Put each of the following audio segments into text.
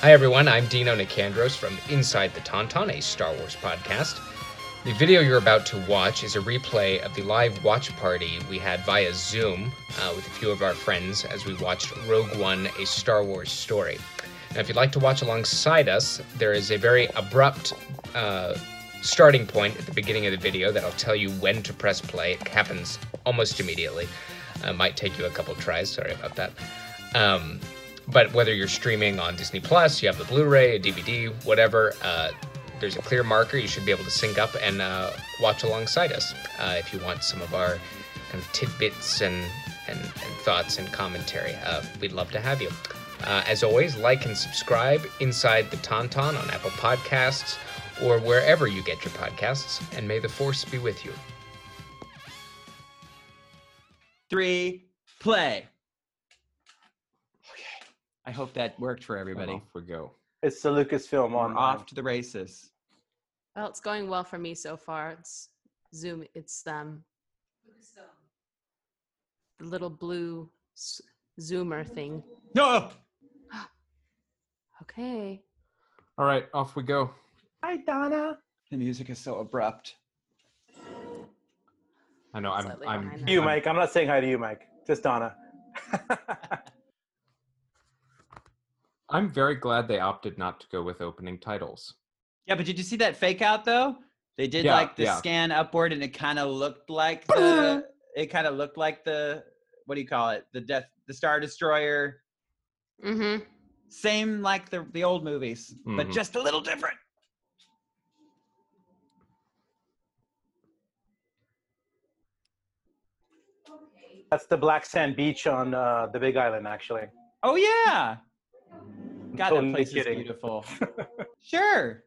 Hi, everyone. I'm Dino Nicandros from Inside the Tauntaun, a Star Wars podcast. The video you're about to watch is a replay of the live watch party we had via Zoom uh, with a few of our friends as we watched Rogue One, a Star Wars story. Now, if you'd like to watch alongside us, there is a very abrupt uh, starting point at the beginning of the video that'll tell you when to press play. It happens almost immediately. Uh, might take you a couple tries. Sorry about that. Um, but whether you're streaming on Disney Plus, you have the Blu-ray, a DVD, whatever, uh, there's a clear marker. You should be able to sync up and uh, watch alongside us uh, if you want some of our kind of tidbits and and, and thoughts and commentary. Uh, we'd love to have you. Uh, as always, like and subscribe inside the Tauntaun on Apple Podcasts or wherever you get your podcasts. And may the force be with you. Three, play. I hope that worked for everybody. Off we go. It's the Lucasfilm We're on off to the races. Well, it's going well for me so far. It's Zoom. It's um the little blue s- zoomer thing. No. Okay. All right, off we go. Hi, Donna. The music is so abrupt. I know I'm Slightly I'm behind that. You, Mike. I'm not saying hi to you, Mike. Just Donna. I'm very glad they opted not to go with opening titles. Yeah, but did you see that fake out though? They did Yeah, like the yeah. scan upward, and it kind of looked like the. it kind of looked like the. What do you call it? The death, the Star Destroyer. Mm-hmm. Same like the the old movies, but Mhm. just a little different. That's the Black Sand Beach on uh, the Big Island, actually. Oh yeah. God, Totally that place kidding. is beautiful. sure.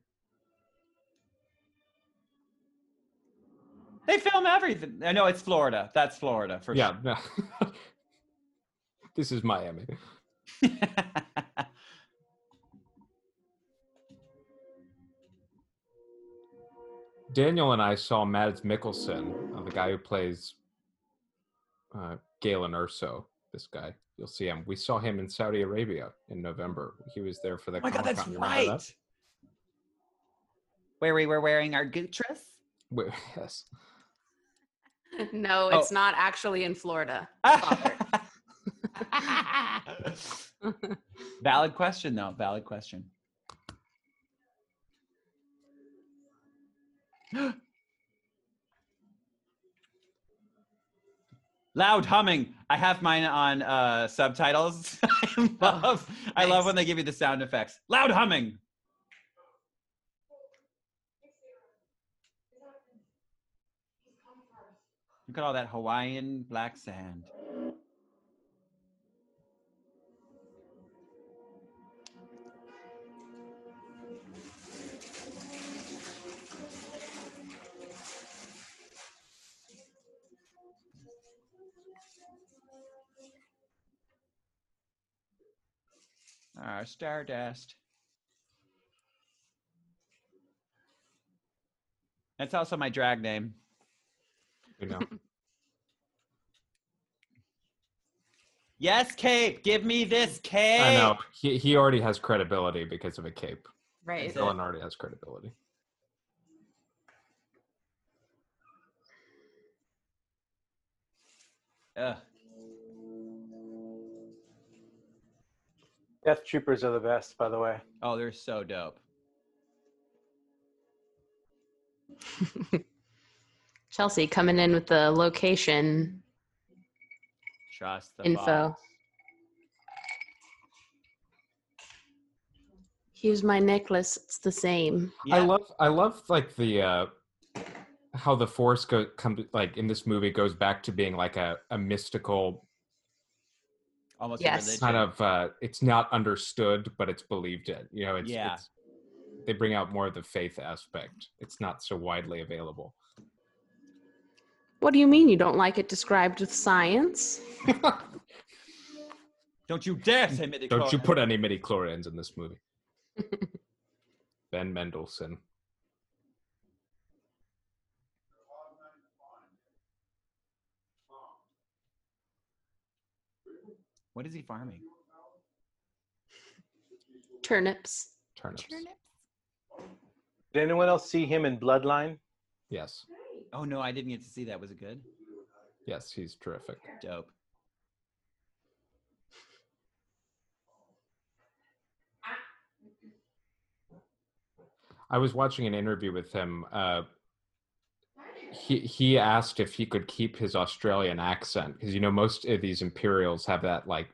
They film everything. I know it's Florida. That's Florida for sure. Yeah. this is Miami. Daniel and I saw Mads Mikkelsen, uh, the guy who plays uh, Galen Erso. This guy, you'll see him. We saw him in Saudi Arabia in November. He was there for the. oh my god, that's Comic-Con. You remember right. that? Where we were wearing our Gucci. Wait, yes. No, Oh. it's not actually in Florida. Valid question, though. Valid question. Loud humming. I have mine on uh, subtitles. I love, I love when they give you the sound effects. Loud humming. Look at all that Hawaiian black sand. Our Stardust. That's also my drag name. You know. Yes, Cape. Give me this cape. I know. He he already has credibility because of a cape. Right. That's Dylan already has credibility. Ugh. Death Troopers are the best, by the way. Oh, they're so dope. Chelsea coming in with the location Trust the info. box. Here's my necklace. It's the same. I love I love like the uh how the force go come like in this movie goes back to being like a, a mystical Almost Yes. religion. kind of uh it's not understood but it's believed in you know it's, Yeah. it's they bring out more of the faith aspect it's not so widely available What do you mean you don't like it described with science? Don't you dare say midi don't you put any midi chlorians in this movie ben mendelsohn What is he farming? Turnips. Turnips. Did anyone else see him in Bloodline? Yes. Oh no, I didn't get to see that. Was it good? Yes, he's terrific. Dope. I was watching an interview with him. Uh, he he asked if he could keep his Australian accent because you know most of these Imperials have that like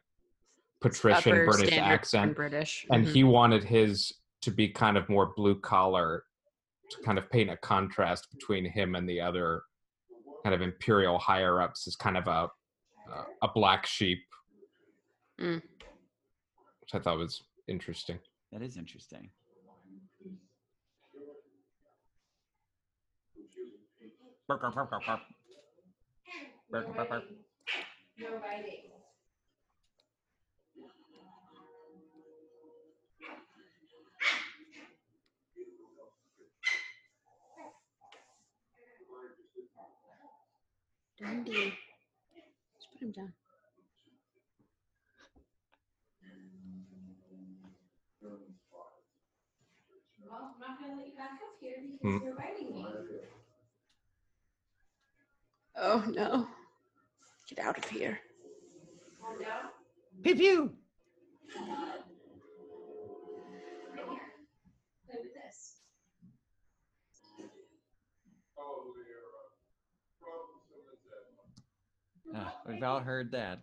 patrician Upper British standard accent, British. and Mhm. he wanted his to be kind of more blue collar, to kind of paint a contrast between him and the other kind of Imperial higher ups as kind of a uh, a black sheep, Mm. which I thought was interesting. That is interesting. Burp, burp, burp, burp, burp. Burp, burp, burp. Dundee. Just put him down. Hmm. Oh no. Get out of here. Pew pew. Ah, we've all heard that.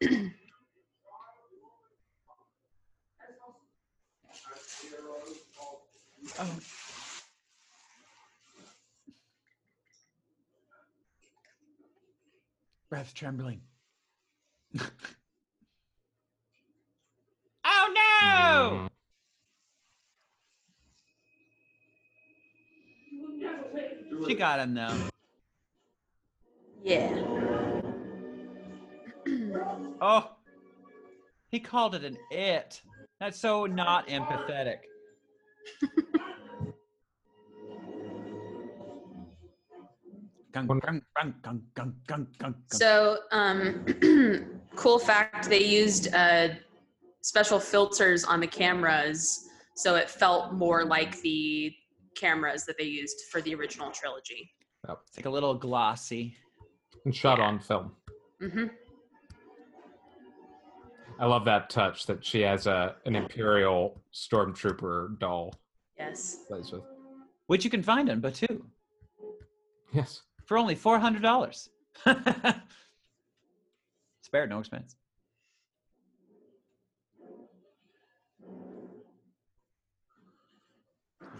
Oh. Breath trembling. oh no! She got him though. Yeah. Oh, he called it an it. That's so not empathetic. So, um, cool fact: they used uh, special filters on the cameras, so it felt more like the cameras that they used for the original trilogy. It's like a little glossy. and shot Yeah. on film. hmm I love that touch that she has a an imperial stormtrooper doll Yes. plays with. Which you can find in Batuu Yes. For only four hundred dollars. Spared no expense.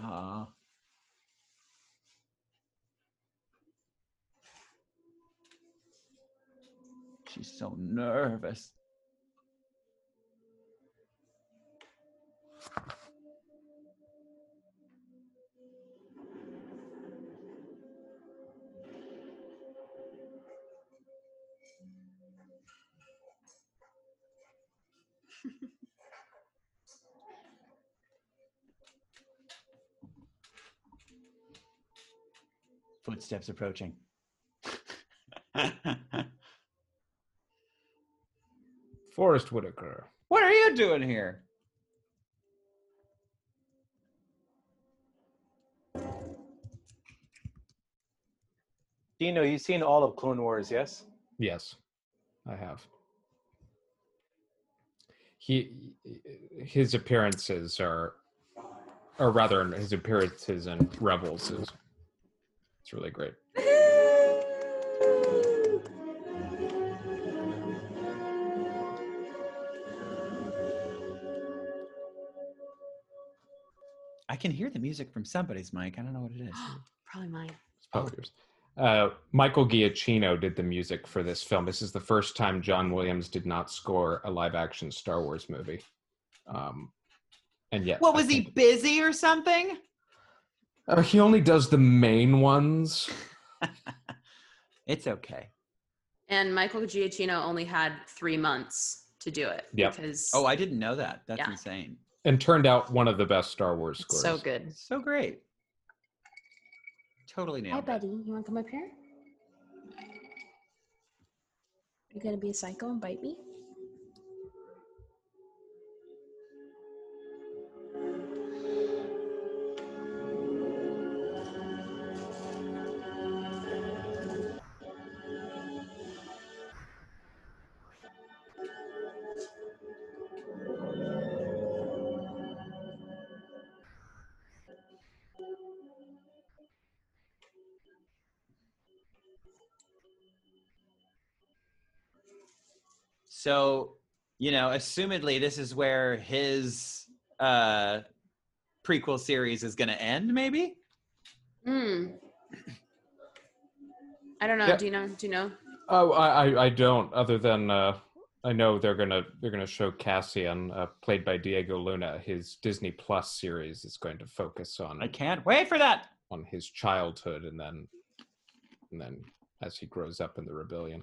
Aw. She's so nervous. Footsteps approaching. Forest Whitaker. what are you doing here? Dino, you've seen all of Clone Wars, yes? Yes, I have. He his appearances are, or rather, his appearances in Rebels is it's really great. I can hear the music from somebody's mic. I don't know what it is. Probably mine. It's probably yours. Uh, Michael Giacchino did the music for this film. This is the first time John Williams did not score a live-action Star Wars movie. Um, and yet, What I was he busy or something? Uh, he only does the main ones. It's okay. And Michael Giacchino only had three months to do it Yep. because Oh, I didn't know that. That's Yeah. insane. and turned out one of the best Star Wars it's scores. so good. So great. Totally Hi, nailed it. buddy. You want to come up here? You gonna be a psycho and bite me? So, you know, assumedly this is where his uh prequel series is going to end maybe? Hmm. I don't know. Yeah. Do you know? Do you know? Oh, I, I, I don't. Other than uh, I know they're gonna they're gonna show Cassian, uh, played by Diego Luna. His Disney Plus series is going to focus on I can't wait for that. on his childhood, and then and then as he grows up in the rebellion.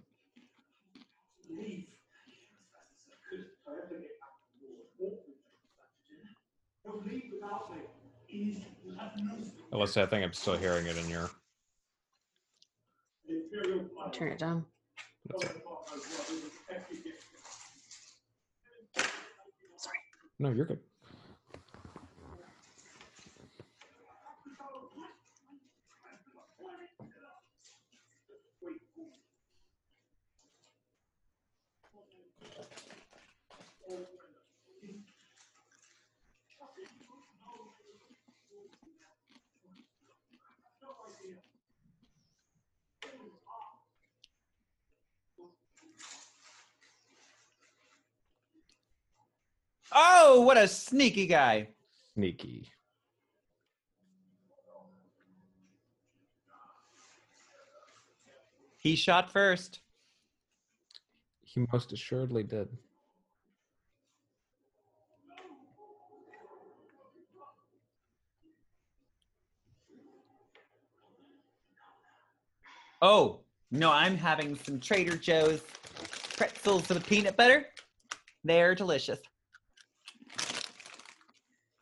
Alyssa, I think I'm still hearing it in your. Turn it down. Sorry. No, you're good. Oh, what a sneaky guy. Sneaky. He shot first. He most assuredly did. Oh, no, I'm having some Trader Joe's pretzels with peanut butter. They're delicious.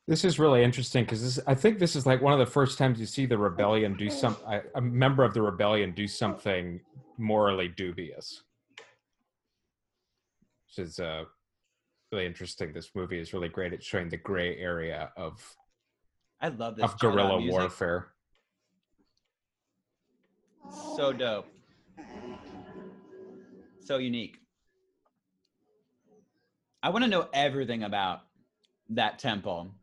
This is really interesting because I think this is like one of the first times you see the rebellion do some a member of the rebellion do something morally dubious, which is uh, really interesting. This movie is really great at showing the gray area of I love this of guerrilla warfare. So dope. So unique. I want to know everything about that temple.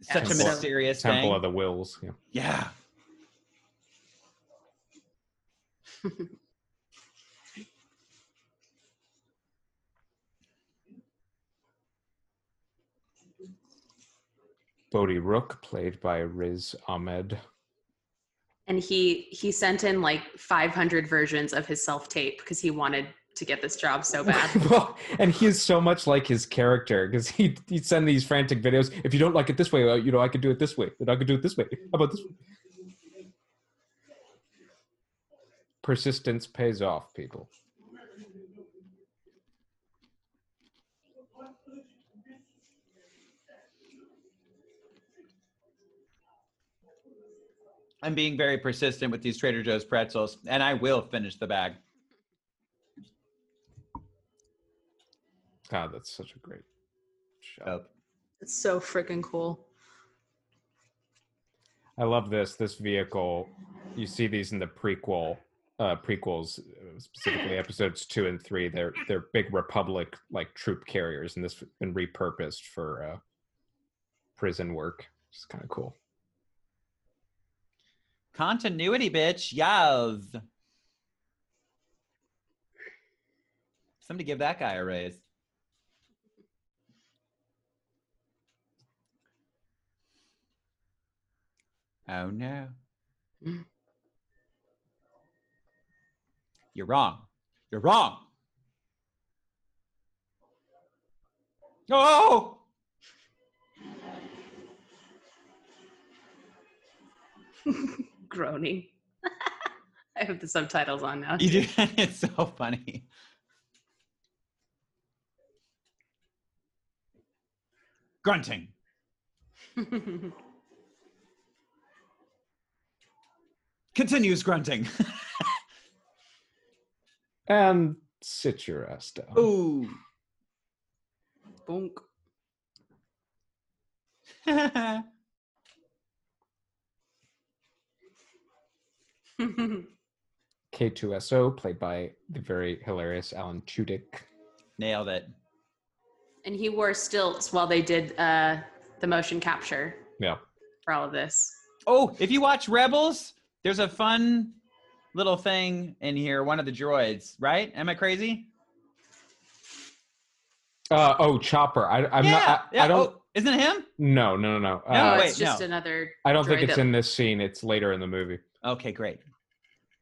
Such a Temple- mysterious Temple thing. of the Whills. Yeah. yeah. Bodhi Rook, played by Riz Ahmed. And he he sent in like 500 versions of his self tape because he wanted to get this job so bad. well, and he is so much like his character because he he'd send these frantic videos. If you don't like it this way, you know I could do it this way. And I could do it this way. How about this? Way? Persistence pays off, people. I'm being very persistent with these Trader Joe's pretzels, and I will finish the bag. God, that's such a great show. Dope. It's so freaking cool. I love this. This vehicle. You see these in the prequel, uh, prequels, uh, specifically episodes two and three. They're they're big Republic like troop carriers, and this been repurposed for uh, prison work. It's kind of cool. Continuity, bitch. Yes. Somebody give that guy a raise. Oh no. Mm. You're wrong. You're wrong. Oh! Groaning. I have the subtitles on now. You do. it's so funny. Grunting. Continues grunting. And sit your ass down. Ooh. Bonk. K2SO, played by the very hilarious Alan Tudyk. Nailed it. and he wore stilts while they did uh, the motion capture Yeah. for all of this. Oh, if you watch Rebels, there's a fun little thing in here. One of the droids, right? Am I crazy? Uh, oh, Chopper. I, I'm yeah, not. I, yeah. I don't. Oh, isn't it him? No, no, no, no. No, Uh, oh, wait, it's just no. another. I don't think it's that- in this scene. It's later in the movie. Okay, great.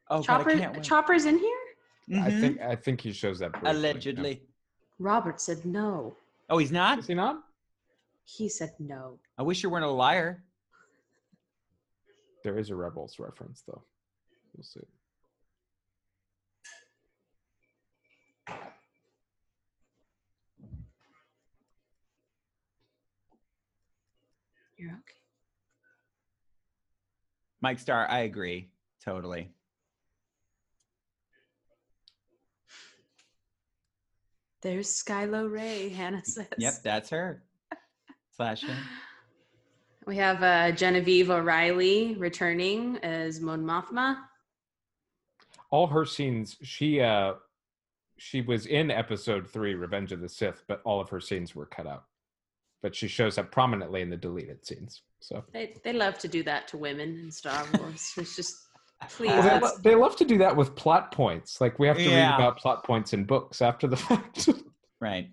Oh, Chopper. God, I can't. Chopper's in here. I Mhm. think. I think he shows that briefly, yeah. allegedly. Robert said no. Oh, he's not. Is he not? He said no. I wish you weren't a liar. There is a Rebels reference, though. You'll see. You're okay. Mike Starr, I agree totally. There's Skylo Ray. Hannah says. Yep, that's her. Slash him. We have uh, Genevieve O'Reilly returning as Mon Mothma. All her scenes. She. uh She was in Episode Three, Revenge of the Sith, but all of her scenes were cut out. But she shows up prominently in the deleted scenes. So. They they love to do that to women in Star Wars. it's just please. Well, they, lo- they love to do that with plot points. Like we have to Yeah. read about plot points in books after the fact. Right.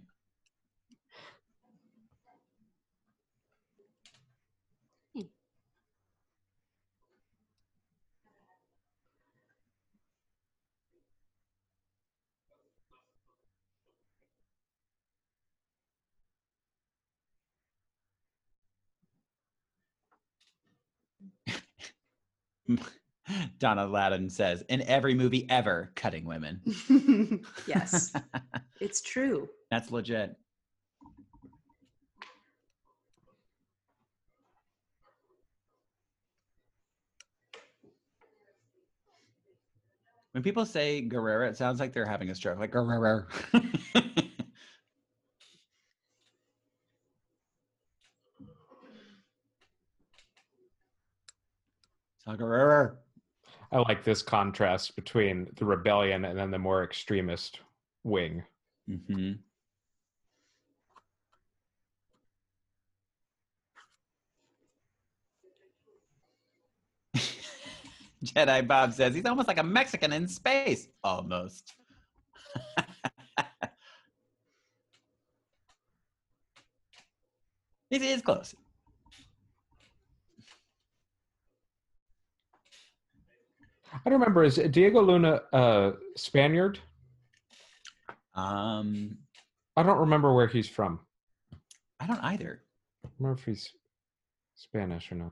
Donna Ladden says, in every movie ever, cutting women. yes, it's true. That's legit. When people say Gerrera, it sounds like they're having a stroke, like Gerrera. Saw I like this contrast between the rebellion and then the more extremist wing. Mm-hmm. Jedi Bob says he's almost like a Mexican in space. Almost. He is close. I don't remember. Is Diego Luna uh, Spaniard? Um, I don't remember where he's from. I don't either. I don't remember if he's Spanish or not.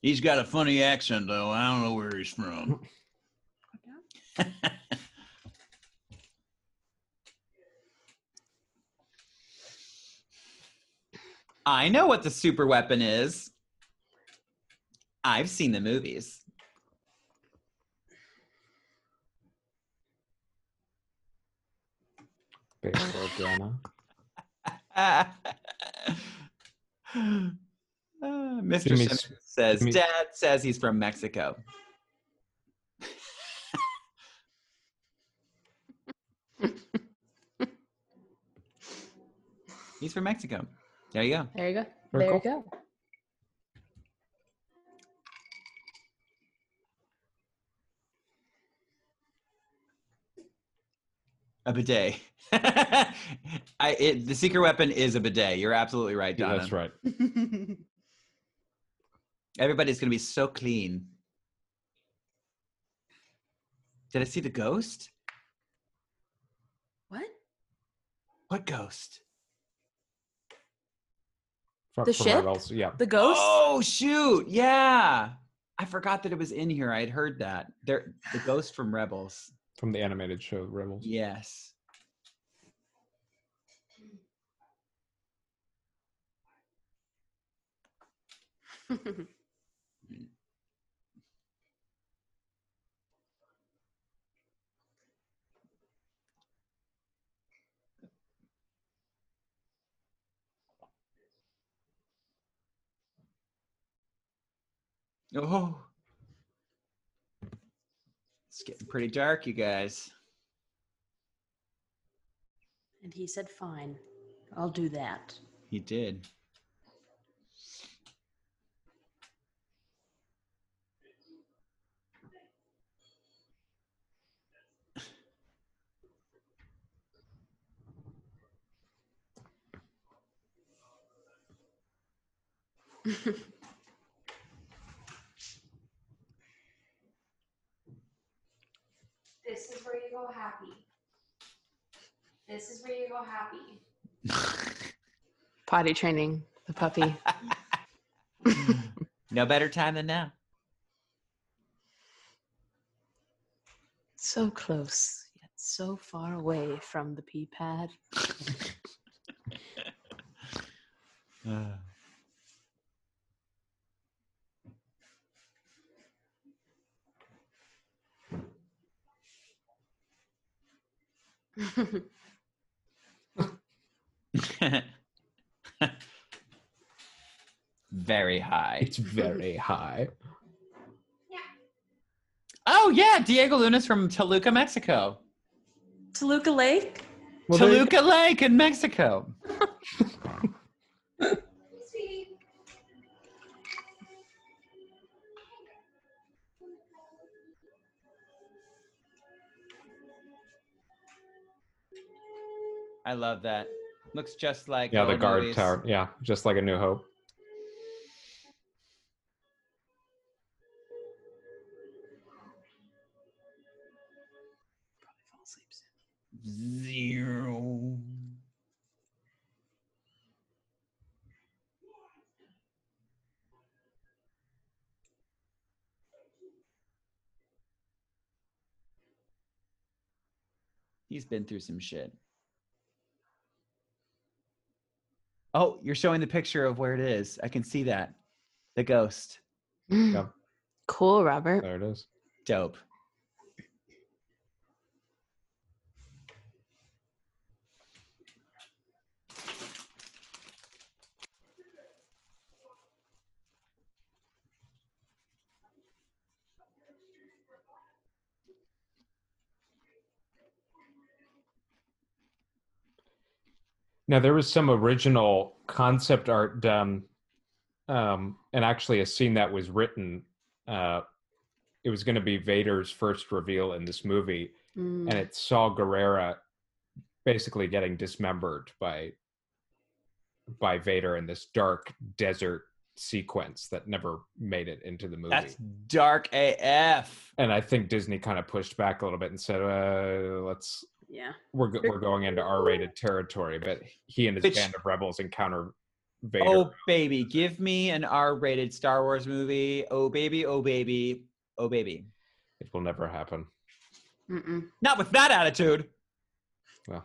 He's got a funny accent, though. I don't know where he's from. I know what the super weapon is. I've seen the movies. Bail Organa. Uh, Mr. Give me Simmons s- says, give me- Dad says he's from Mexico. he's from Mexico. There you go. There you go. Very there you cool. go. A bidet. I, it, the secret weapon is a bidet. You're absolutely right, Yeah, Donna. that's right. Everybody's going to be so clean. Did I see the ghost? what? What ghost? For- The for ship? Rebels, yeah. The ghost? Oh shoot! Yeah, I forgot that it was in here. I had heard that. There, the ghost from Rebels. From the animated show Rebels. Yes. Oh, it's getting pretty dark, you guys. and he said, "Fine, I'll do that." He did. This is where you go happy. This is where you go happy. Potty training the puppy. no better time than now. so close, yet so far away from the pee pad. Uh. Very high. It's very high. Yeah. Oh yeah, Diego Luna's from Toluca, Mexico. Toluca Lake? Well, there you Toluca Lake in Mexico. I love that. Looks just like Yeah, the guard movies. tower. Yeah, just like a New Hope. Probably fall asleep soon. Zero. He's been through some shit. Oh, you're showing the picture of where it is. I can see that. The ghost. Mm. Yeah. Cool, Robert. There it is. Dope. Now there was some original concept art done, um, and actually a scene that was written. Uh, it was going to be Vader's first reveal in this movie, Mm. and it saw Gerrera basically getting dismembered by by Vader in this dark desert sequence that never made it into the movie. That's dark AF. and I think Disney kind of pushed back a little bit and said, uh, "Let's Yeah. we're we're going into R-rated territory." But he and his Which- band of rebels encounter Vader. Oh baby, give me an R-rated Star Wars movie. Oh baby, oh baby, oh baby. It will never happen. Mm-mm. Not with that attitude. Well,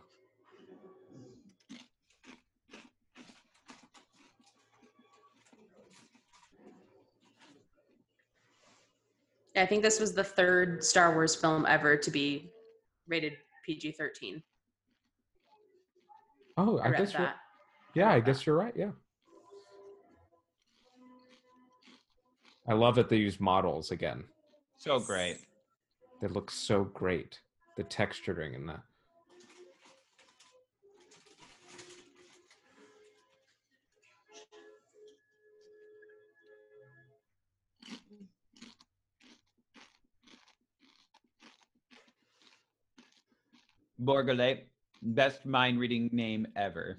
I think this was the third Star Wars film ever to be rated PG 13. oh, I I read guess you're, that. yeah, I read guess you're right. Yeah, I love that they use models again. So great. They look so great. The texturing and that. Bor Gullet, best mind reading name ever.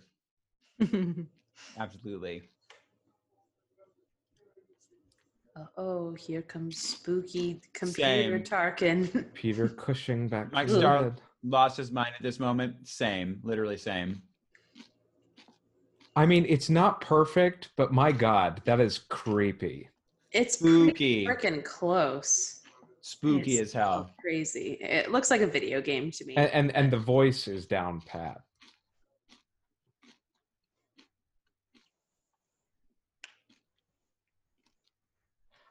Absolutely. oh, here comes spooky computer Same. Tarkin. Peter Cushing back Mike from the Star- dead. Lost his mind at this moment. Same, literally same. I mean, it's not perfect, but my God, that is creepy. it's Spooky. freaking close. Spooky It's as hell. Crazy. It looks like a video game to me. And, and and the voice is down pat.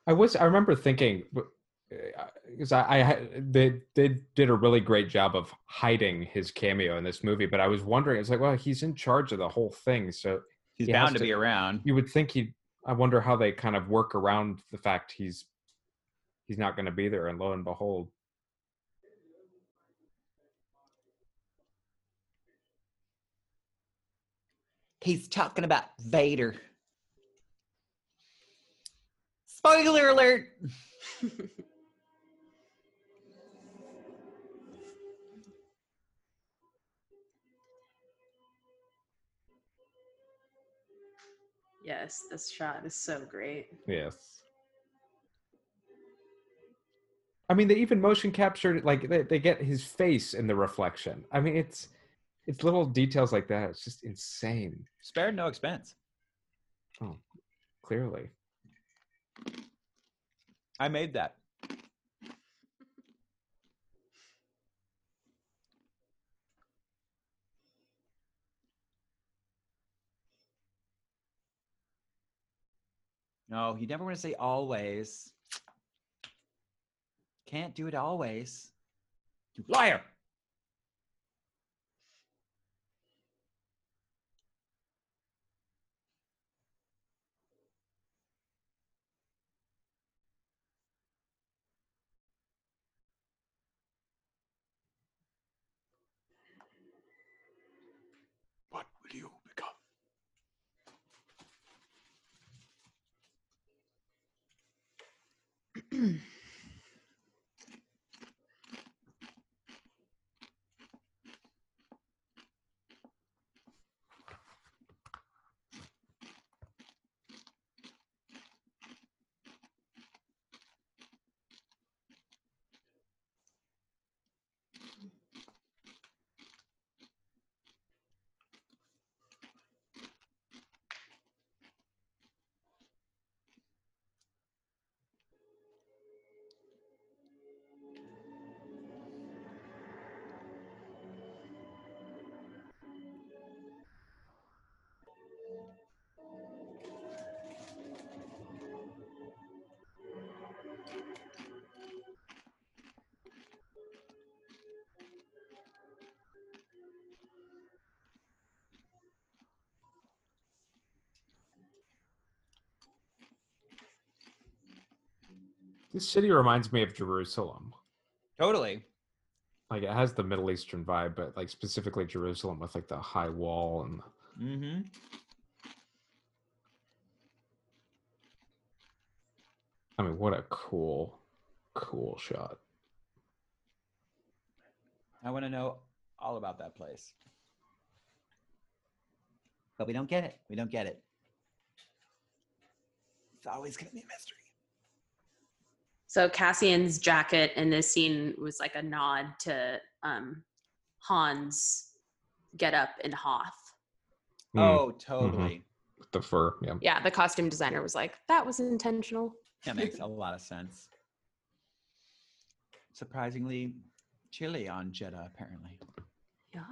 I was I remember thinking because eh, I, I they they did a really great job of hiding his cameo in this movie, but I was wondering it's like well he's in charge of the whole thing, so He's He bound to to- be around. you would think he. I wonder how they kind of work around the fact he's he's not going to be there, and lo and behold, He's talking about Vader. Spoiler alert. Yes, this shot is so great. Yes. I mean, they even motion captured like they, they get his face in the reflection. I mean, it's it's little details like that. It's just insane. Spared no expense. Oh, clearly, I made that. No, you never want to say always. Can't do it always. You liar. what will you become? This city reminds me of Jerusalem. Totally. Like it has the Middle Eastern vibe, but like specifically Jerusalem with like the high wall and Mm-hmm. I mean, what a cool, cool shot. I want to know all about that place. But we don't get it. We don't get it. It's always going to be a mystery. So Cassian's jacket in this scene was like a nod to um, Han's get up in Hoth. Mm, Oh, totally. with the fur, yeah. Yeah, the costume designer was like, that was intentional. That makes a lot of sense. Surprisingly chilly on Jedha, apparently. Yeah.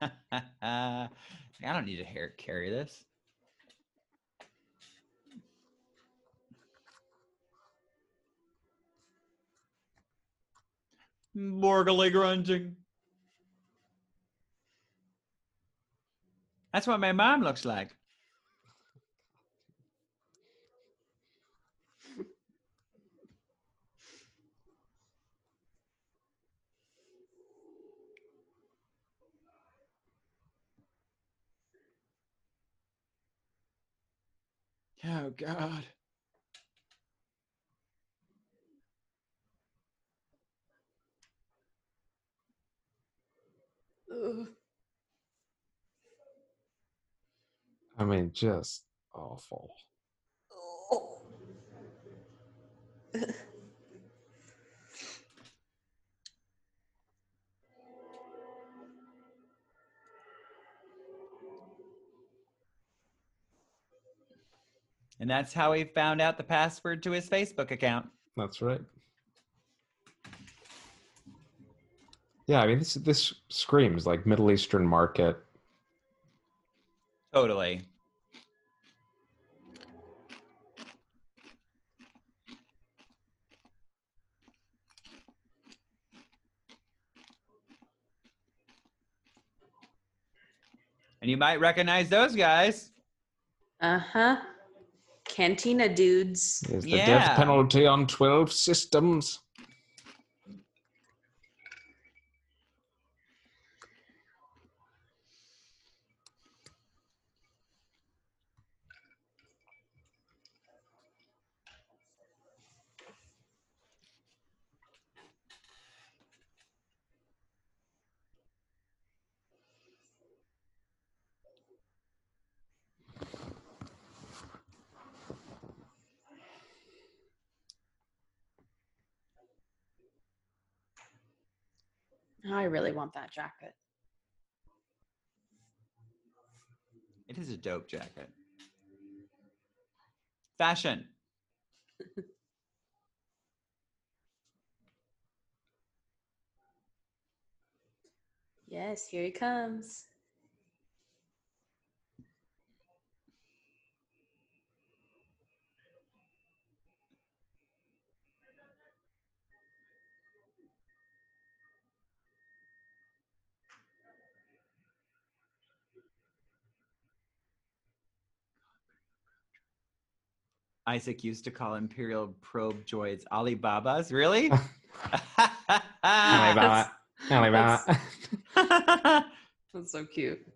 I don't need to hair carry this. Bor Gullet grunting. That's what my mom looks like. Oh God. I mean, just awful. Oh. And that's how he found out the password to his Facebook account. That's right. Yeah, I mean, this this screams like Middle Eastern market. Totally. And you might recognize those guys. Uh huh. Cantina dudes. Is the Yeah. death penalty on twelve systems? I really want that jacket. It is a dope jacket. Fashion. Yes, here he comes. Isaac used to call Imperial probe droids Alibabas. Really? Alibaba. Alibaba. That's so cute.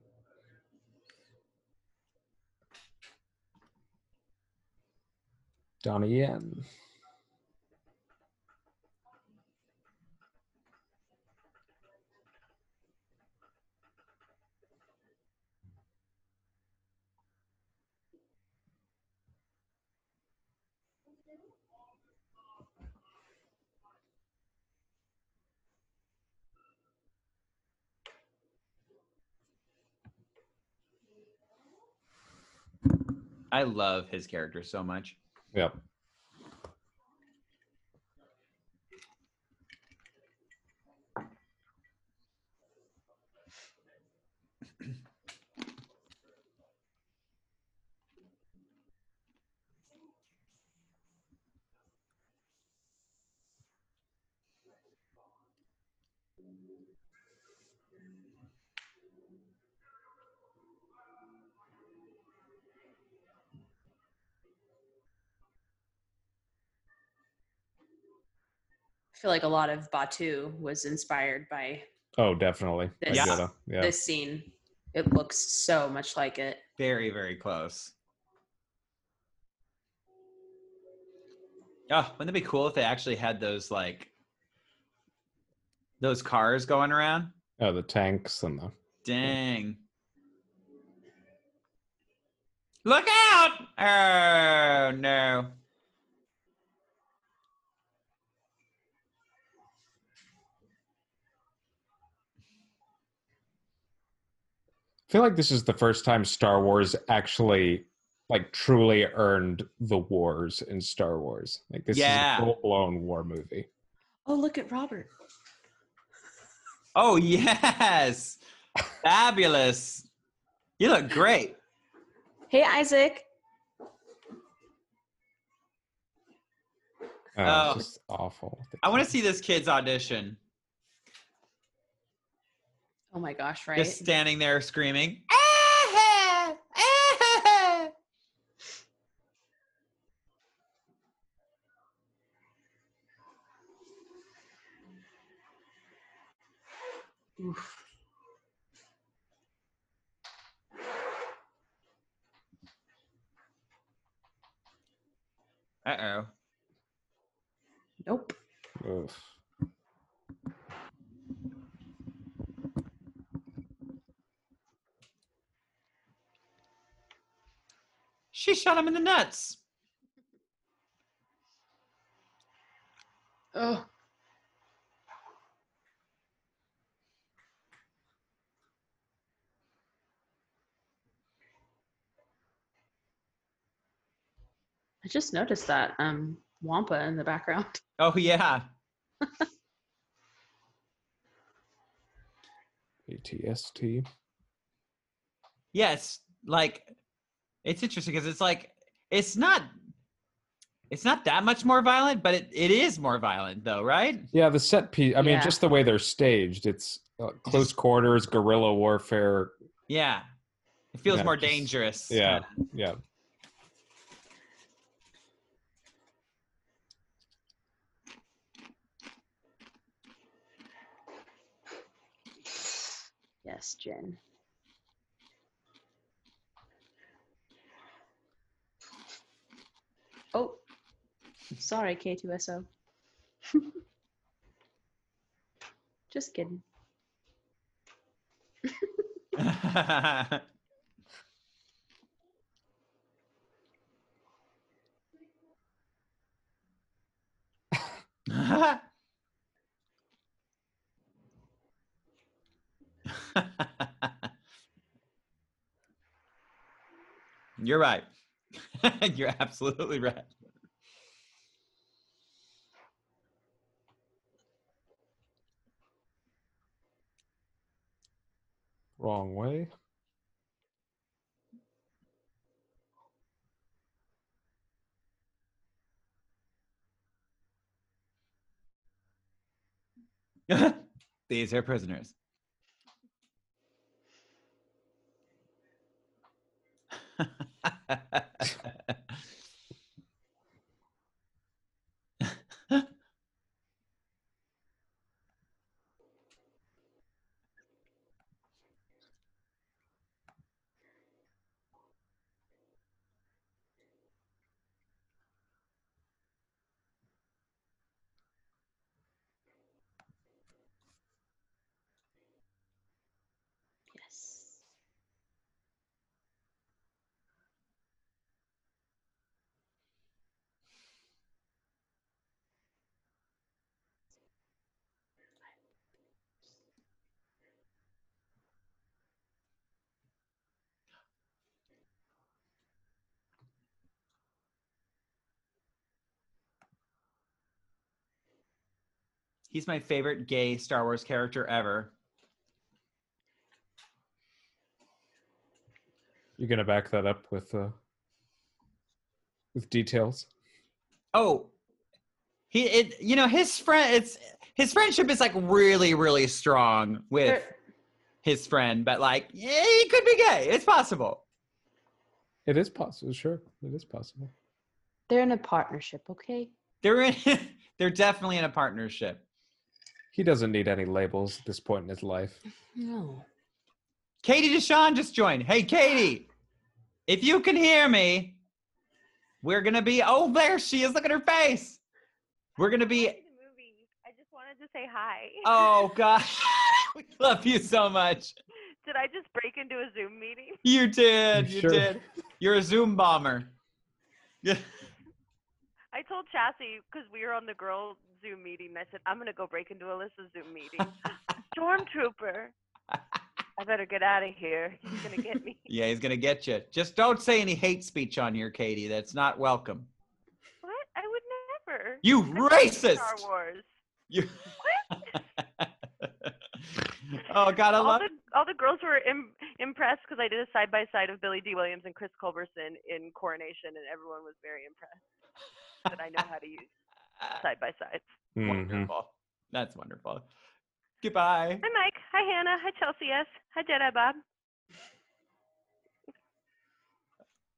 Donnie Yen. I love his character so much. Yep. Feel like a lot of Batuu was inspired by Oh, definitely. This- get it. Yeah. this scene. It looks so much like it. Very, very close. Oh, wouldn't it be cool if they actually had those like those cars going around? Oh, the tanks and the. Dang. Look out! Oh no. Feel like this is the first time Star Wars actually, like, truly earned the wars in Star Wars. Like, this Yeah. is a full blown war movie. Oh, look at Robert. Oh yes. Fabulous. You look great. Hey, Isaac. Oh, Oh. it's just awful. I want to see this kid's audition. Oh my gosh, right? Just standing there screaming. Oof. Uh oh. Nope. Oof. She shot him in the nuts. Oh. I just noticed that um Wampa in the background. Oh yeah. ATST. Yes. Like it's interesting because it's like it's not it's not that much more violent, but it, it is more violent though, right? Yeah, the set piece. I mean, Yeah. just the way they're staged. It's uh, close quarters, guerrilla warfare. Yeah. It feels Yeah, more just- dangerous. Yeah, yeah. Yes, Jen. Oh, sorry, K2SO. Just kidding. You're right. You're absolutely right. Wrong way. These are prisoners. Yes. He's my favorite gay Star Wars character ever. You're gonna back that up with uh with details. Oh, he it you know his friend it's his friendship is like really really strong with They're- his friend, but like yeah, he could be gay. It's possible. It is possible, sure. It is possible. They're in a partnership, okay? They're in they're definitely in a partnership. He doesn't need any labels at this point in his life. No. Katie Deshawn just joined. Hey Katie, if you can hear me, we're gonna be oh there she is. Look at her face. We're gonna be movie. I just wanted to say hi. oh gosh. we love you so much. Did I just break into a Zoom meeting? You did. You Sure. did. You're a Zoom bomber. Yeah. I told Chassie because we were on the girl Zoom meeting. I said I'm gonna go break into Alyssa's Zoom meeting. Stormtrooper. I better get out of here. He's gonna get me. Yeah, he's gonna get you. Just don't say any hate speech on here, Katie. That's not welcome. what? I would never. You I racist. Star Wars. You. oh God, I all love. the all the girls were Im- impressed because I did a side by side of Billy Dee Williams and Chris Culberson in Coronation, and everyone was very impressed that I know how to use Uh, side by sides. Wonderful. Mm-hmm. That's wonderful. Goodbye. Hi, Mike. Hi, Hannah. Hi, Chelsea S. Hi, Jedi Bob.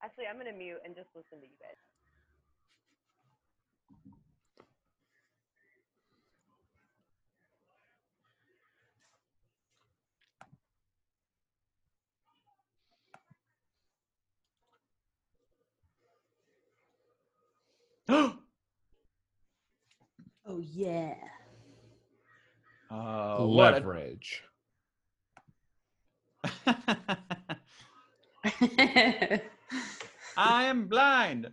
Actually, I'm gonna mute and just listen to you guys. Oh yeah. Oh, what a- Leverage. I am blind.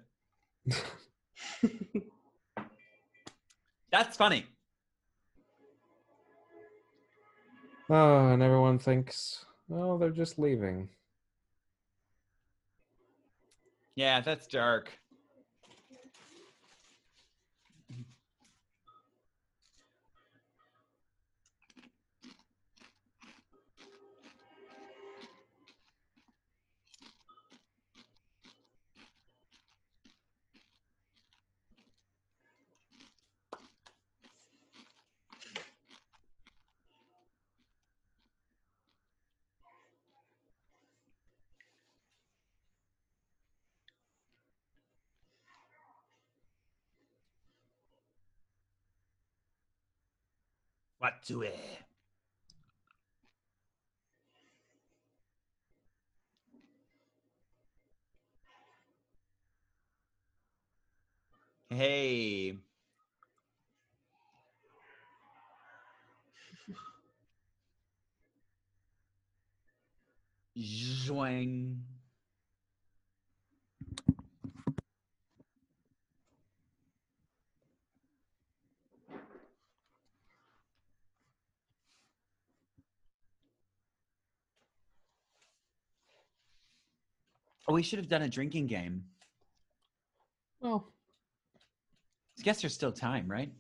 That's funny. Oh, and everyone thinks, oh, they're just leaving. Yeah, that's dark. What to it? Hey. Zwang. Oh, we should have done a drinking game. Well, I guess there's still time, right?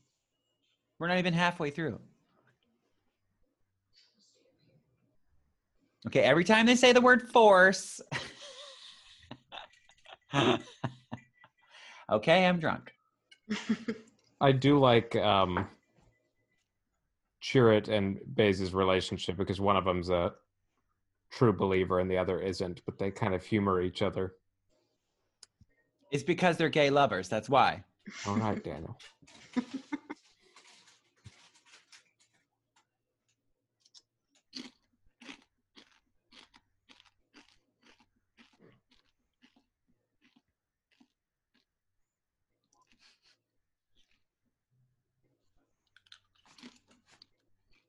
We're not even halfway through. Okay, every time they say the word force. okay, I'm drunk. I do like um, Chirrut and Baze's relationship because one of them's a true believer and the other isn't, but they kind of humor each other. It's because they're gay lovers. That's why. All right, Daniel.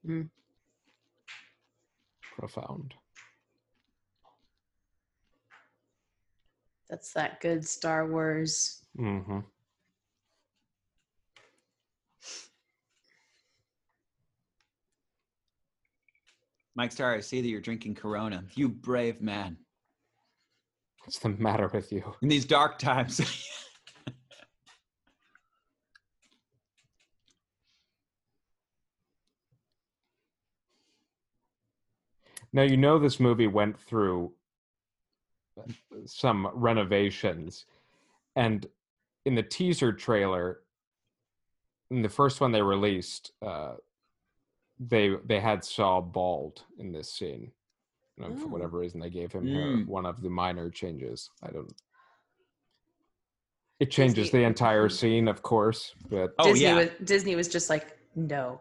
Mm. Profound. That's that good Star Wars. hmm Mike Starr, I see that you're drinking Corona. You brave man. What's the matter with you? In these dark times. Now you know this movie went through some renovations, and in the teaser trailer, in the first one they released, uh, they they had Saw bald in this scene. And for Oh. whatever reason, they gave him hair, Mm. one of the minor changes. I don't. It changes Disney- the entire scene, of course, but oh Disney yeah. was Disney was just like, no.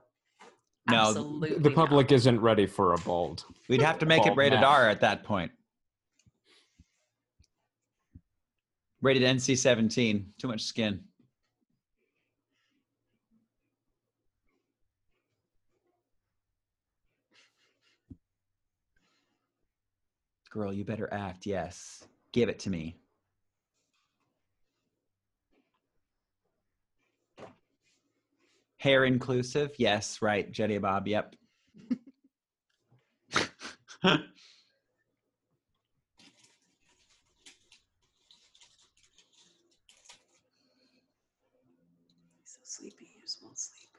No, Absolutely. the not." public isn't ready for a bald. We'd have to make it rated man. R at that point. Rated NC 17. Too much skin. Girl, you better act. Yes. Give it to me. Hair inclusive? Yes, right. Jedi Bob. Yep. He's so sleepy. He just won't sleep.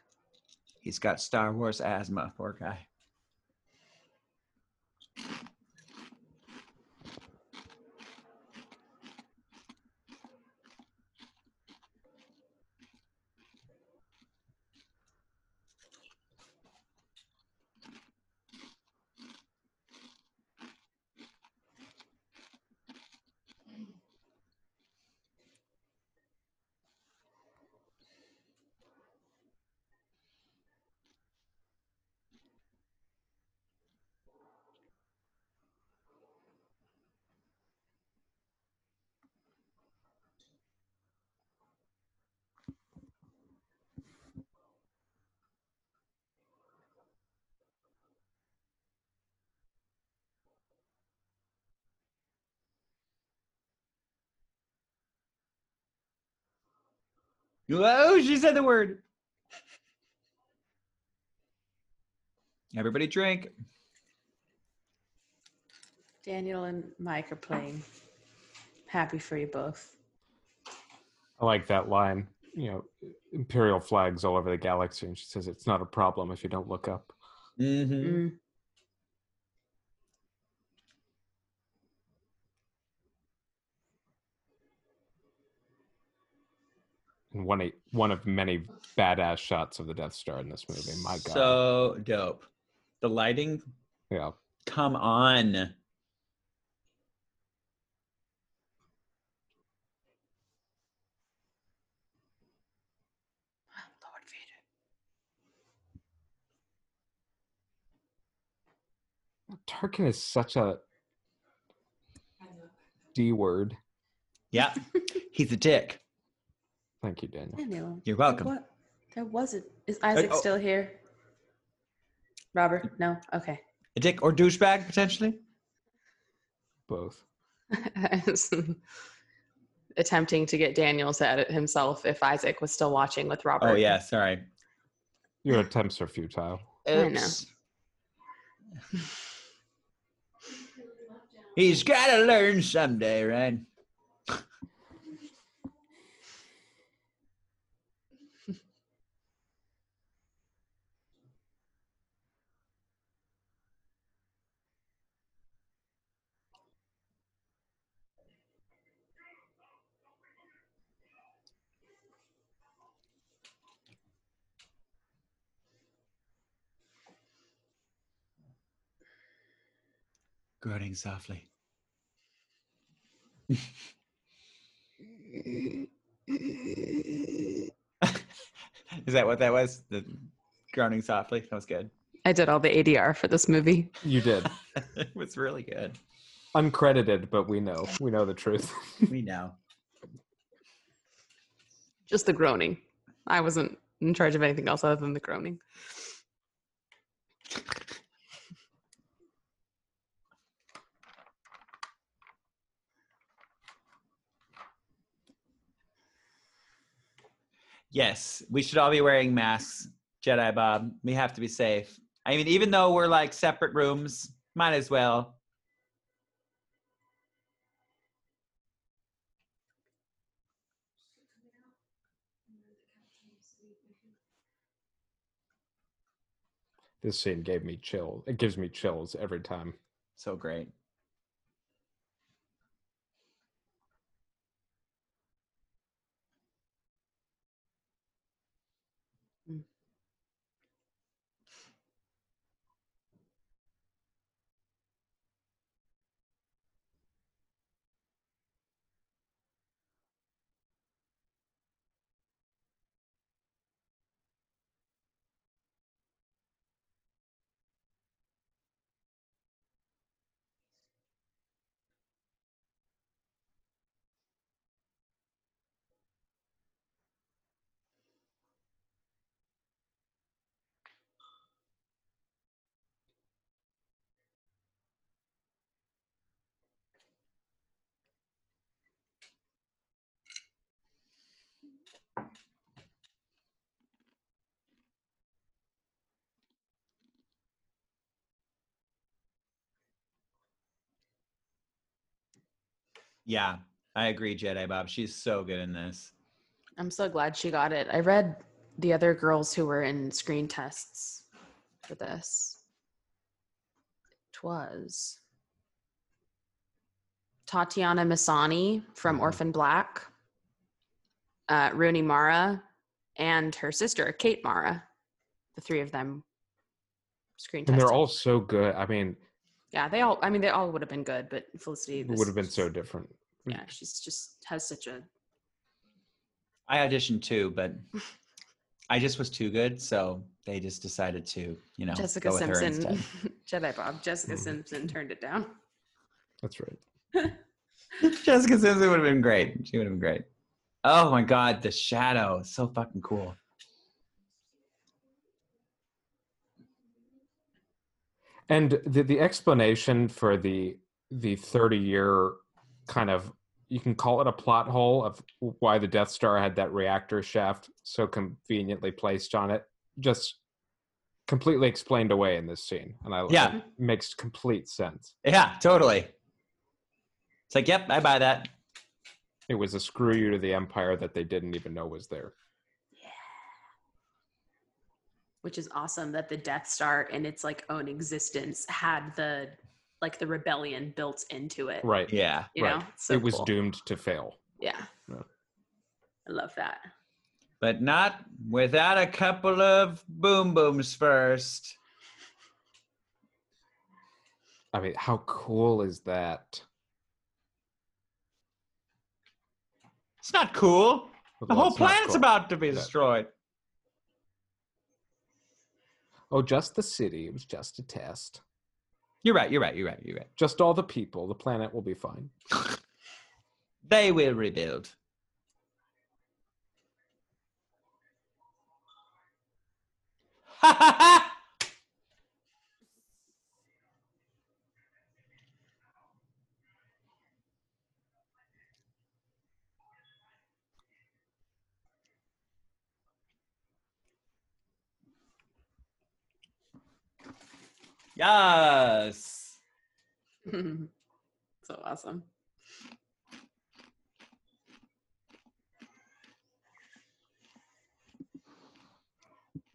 He's got Star Wars asthma, poor guy. Whoa, she said the word. Everybody drink. Daniel and Mike are playing. Happy for you both. I like that line. You know, imperial flags all over the galaxy, and she says it's not a problem if you don't look up. Mm-hmm. Mm. One a, one of many badass shots of the Death Star in this movie. My God, So dope. The lighting, yeah, come on. Lord Vader. Tarkin is such a D word. Yeah, he's a dick. Thank you, Daniel. Daniel. You're welcome. What? There wasn't. Is Isaac oh. still here? Robert? No? Okay. A dick or douchebag, potentially? Both. Attempting to get Daniel to edit himself if Isaac was still watching with Robert. Oh, yeah, sorry. Your attempts are futile. I know. Oops. He's got to learn someday, right? Groaning softly. Is that what that was? The groaning softly? That was good. I did all the ADR for this movie. You did. it was really good. Uncredited, but we know. We know the truth. We know. Just the groaning. I wasn't in charge of anything else other than the groaning. Yes, we should all be wearing masks, Jedi Bob. We have to be safe. I mean, even though we're like separate rooms, might as well. This scene gave me chill. It gives me chills every time. So great. Yeah, I agree, Jedi Bob. She's so good in this. I'm so glad she got it. I read the other girls who were in screen tests for this. It was Tatiana Maslany from Mhm. Orphan Black, uh, Rooney Mara, and her sister, Kate Mara. The three of them screen tests. And they're all so good. I mean, yeah, they all, I mean, they all would have been good, but Felicity it would have been so different. Yeah, she's just has such a I auditioned too, but I just was too good, so they just decided to, you know, Jessica go with her Simpson, instead. Jedi Bob. Jessica Mhm. Simpson turned it down. That's right. Jessica Simpson would have been great. She would have been great. Oh my god, the shadow, so fucking cool. And the the explanation for the the 30 year kind of you can call it a plot hole of why the Death Star had that reactor shaft so conveniently placed on it just completely explained away in this scene and I Yeah. it makes complete sense. Yeah, totally. It's like, yep, I buy that. It was a screw you to the empire that they didn't even know was there. Yeah. Which is awesome that the Death Star in its like own existence had the like the rebellion built into it. Right. Yeah. You right. know, so it was cool. doomed to fail. Yeah. Yeah. I love that. But not without a couple of boom booms first. I mean, how cool is that? It's not cool. The whole planet's cool. about to be Yeah. destroyed. Oh, just the city. It was just a test. You're right, you're right, you're right, you're right. Just all the people. The planet will be fine. They will rebuild. Ha ha ha! Yes. So awesome.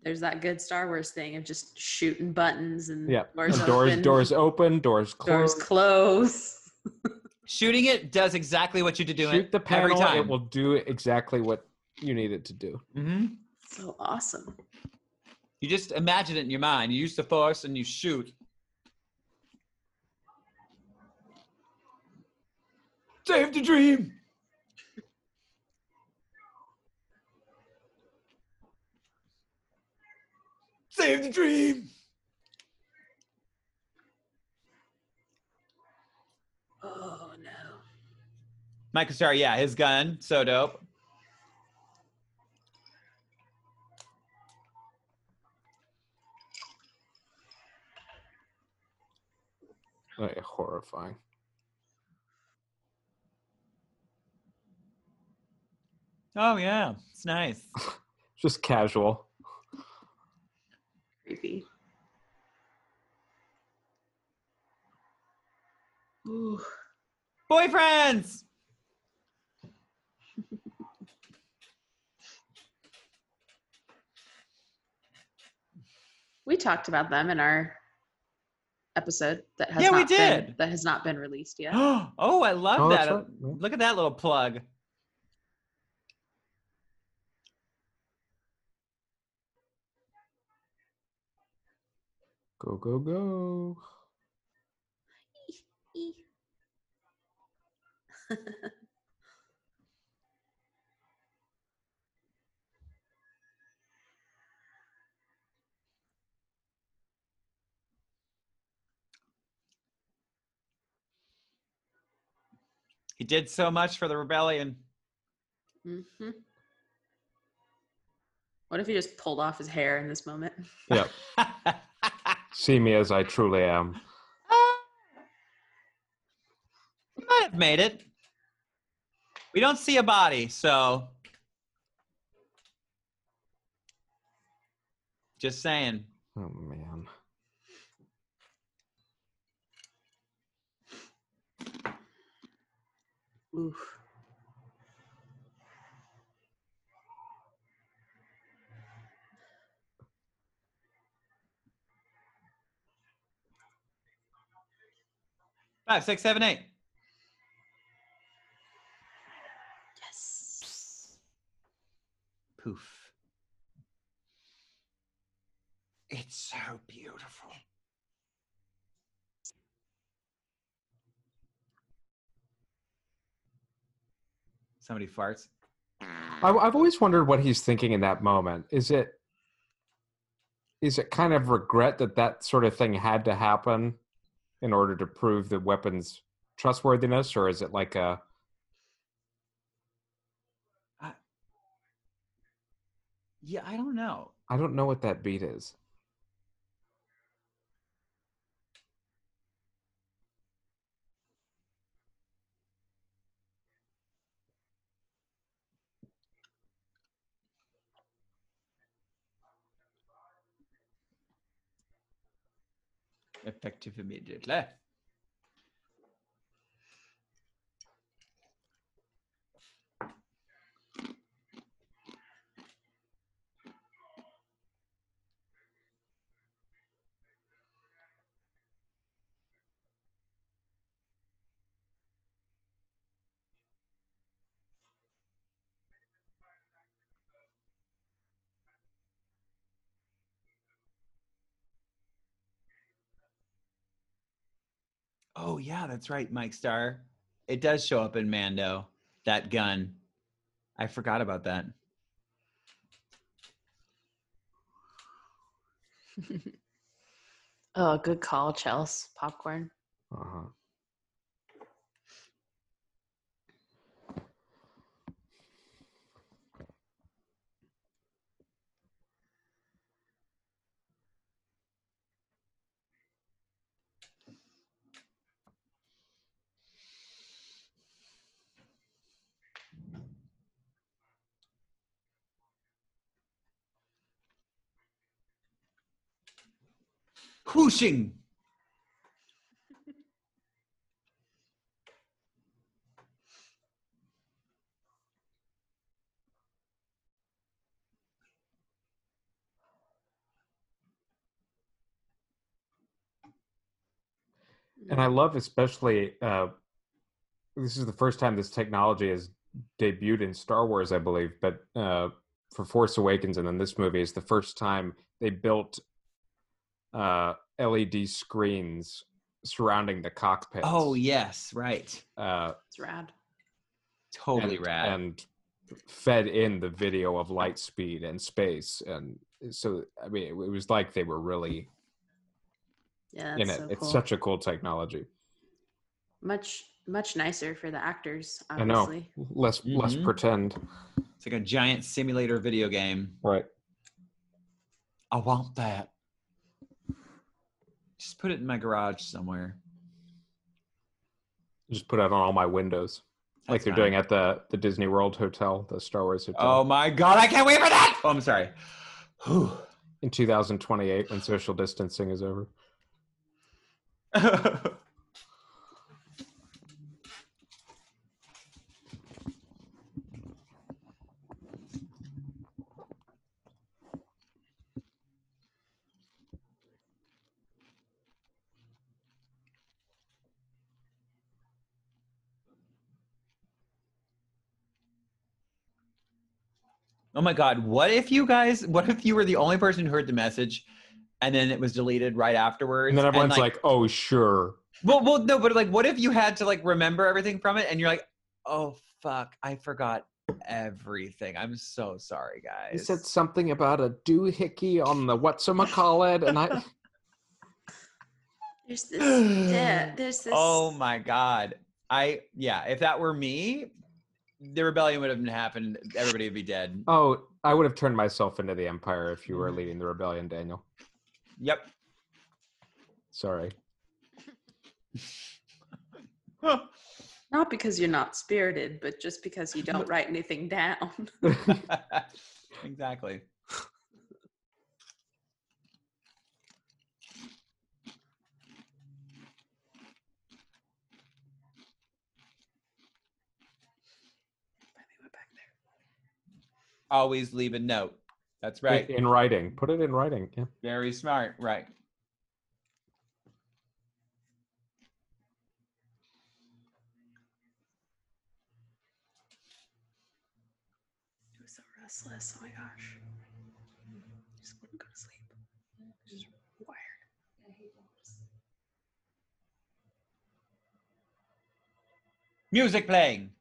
There's that good Star Wars thing of just shooting buttons and Yeah. doors Doors, open, doors open, doors doors closed. close. Shooting it does exactly what you to do Shoot it the every panel. time. It will do exactly what you need it to do. hmm So awesome. You just imagine it in your mind. You use the force and you shoot. Save the dream. Save the dream. Oh no. Michael Star, yeah, his gun, so dope. Like, horrifying. Oh yeah, it's nice. Just casual. Creepy. Ooh. Boyfriends. We talked about them in our episode that has Yeah, we not been- that has not been released yet. oh, I love Oh, that. right. Look at that little plug. Go, go, go. He did so much for the rebellion. hmm What if he just pulled off his hair in this moment? Yep. See me as I truly am. He might have made it. We don't see a body, so just saying. Oh man. Oof. Five, six, seven, eight. Yes. Poof. It's so beautiful. Somebody farts. I, I've always wondered what he's thinking in that moment. Is it is it kind of regret that that sort of thing had to happen in order to prove the weapon's trustworthiness, or is it like a Yeah, I don't know. I don't know what that beat is. Effective immediately. Oh yeah, that's right, Mike Star. It does show up in Mando. That gun. I forgot about that. Oh, good call, Chels. Popcorn. Uh-huh. Whooshing. and I love especially uh, this is the first time this technology has debuted in Star Wars, I believe, but uh, for Force Awakens and then this movie is the first time they built uh, LED screens surrounding the cockpit. Oh yes, right. uh, It's rad. Totally and, rad. and fed in the video of light speed and space, and so I mean, it, it was like they were really Yeah, in it. so it's cool. such a cool technology. much much nicer for the actors. I know. Less less Mhm. pretend. it's like a giant simulator video game. Right. I want that. Just put it in my garage somewhere. Just put it on all my windows. like they're fine. doing at the the Disney World Hotel, the Star Wars Hotel. Oh my god, I can't wait for that! Oh, I'm sorry. Whew. in 2028 when social distancing is over. oh my god, what if you guys, what if you were the only person who heard the message and then it was deleted right afterwards? And then everyone's like, "Oh, sure." well, well, no, but like, what if you had to like remember everything from it and you're like, oh fuck, I forgot everything. I'm so sorry, guys. He said something about a doohickey on the whatchamacallit, and I There's this. yeah, there's this. Oh my god. I yeah, if that were me, the rebellion would have happened. Everybody would be dead. oh, I would have turned myself into the Empire if you were Mhm. leading the rebellion, Daniel. Yep. Sorry. Not because you're not spirited, but just because you don't write anything down. exactly. Always leave a note. That's right. In, in writing, put it in writing. Yeah. Very smart. Right. He was so restless. Oh my gosh. Just wouldn't go to sleep. Just wired. Music playing.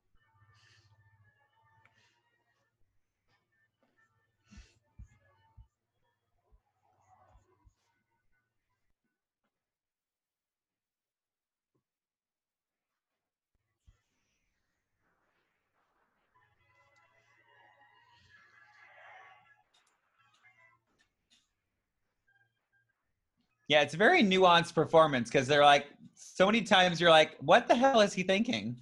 Yeah, it's a very nuanced performance because they're like so many times you're like, what the hell is he thinking?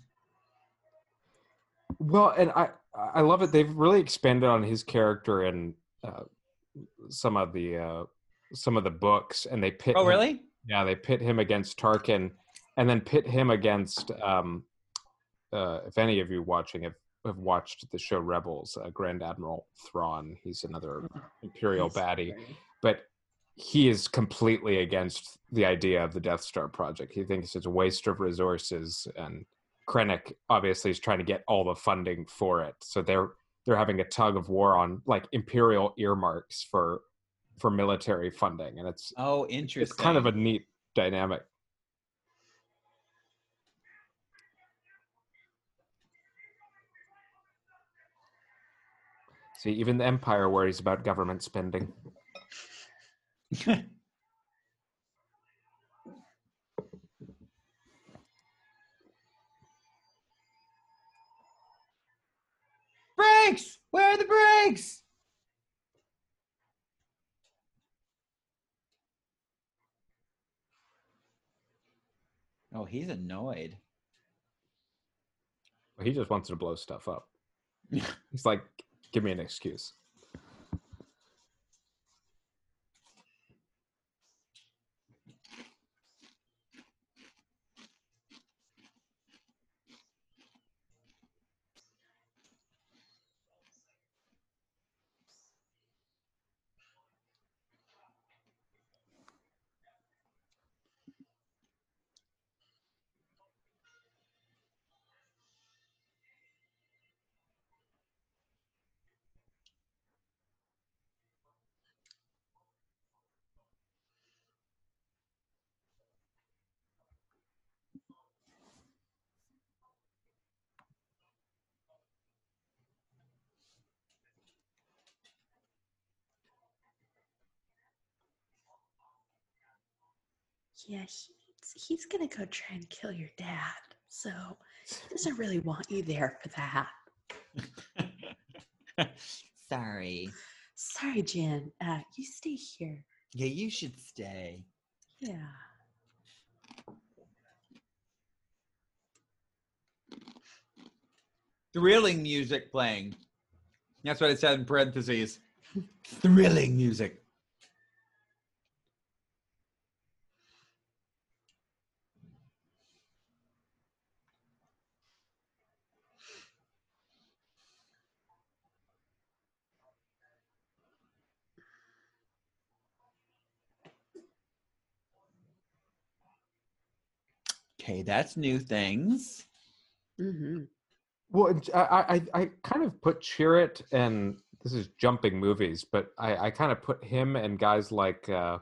Well, and I I love it. They've really expanded on his character in uh, some of the uh, some of the books, and they pit. Oh, him- really? Yeah, they pit him against Tarkin, and then pit him against. Um, uh, if any of you watching have, have watched the show Rebels, uh, Grand Admiral Thrawn, he's another Imperial He's baddie, but he is completely against the idea of the Death Star project. He thinks it's a waste of resources, and Krennic obviously is trying to get all the funding for it. So they're they're having a tug of war on like imperial earmarks for for military funding, and it's Oh, interesting. it's kind of a neat dynamic. See, even the Empire worries about government spending. brakes. Where are the brakes? Oh, he's annoyed. He just wants to blow stuff up. He's like, give me an excuse. Yeah, he's, he's gonna go try and kill your dad. So he doesn't really want you there for that. Sorry. Sorry, Jen. Uh, you stay here. Yeah, you should stay. Yeah. Thrilling music playing. That's what it said in parentheses. Thrilling music. Okay, that's new things. Mm-hmm. Well, I, I, I kind of put Chirrut and this is jumping movies, but I, I kind of put him and guys like uh,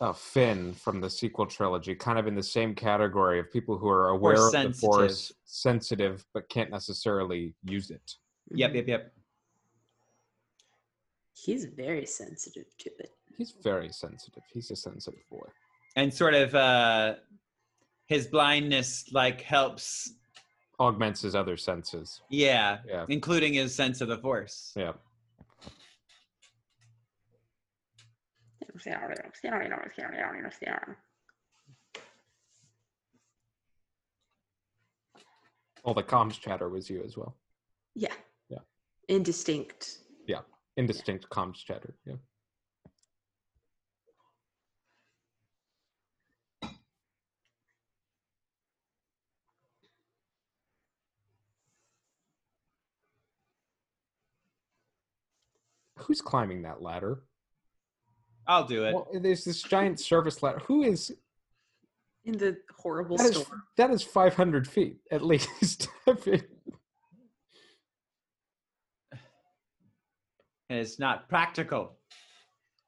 uh, Finn from the sequel trilogy kind of in the same category of people who are aware of the Force, sensitive, but can't necessarily use it. Yep, yep, yep. He's very sensitive to it. He's very sensitive. He's a sensitive boy. And sort of uh his blindness like helps Augments his other senses. yeah, Yeah. including his sense of the force. Yeah. All the comms chatter was you as well. Yeah. Yeah. Indistinct. Yeah. Indistinct comms chatter. Yeah. Who's climbing that ladder? I'll do it. Well, there's this giant service ladder. Who is In the horrible that? Is, storm. that is 500 feet at least. I mean, it's not practical.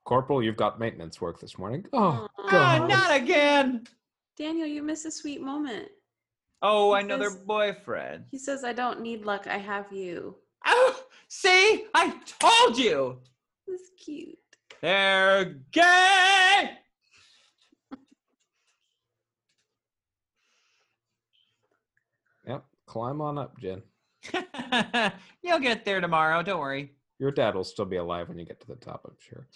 Corporal, you've got maintenance work this morning. Oh, Aw. Ah, God. not again. Daniel, you miss a sweet moment. Oh, He another says- boyfriend. He says, I don't need luck, I have you. Oh, see, I told you. That's cute. They're gay. Yep. Climb on up, Jen. You'll get there tomorrow. Don't worry. Your dad will still be alive when you get to the top, I'm sure.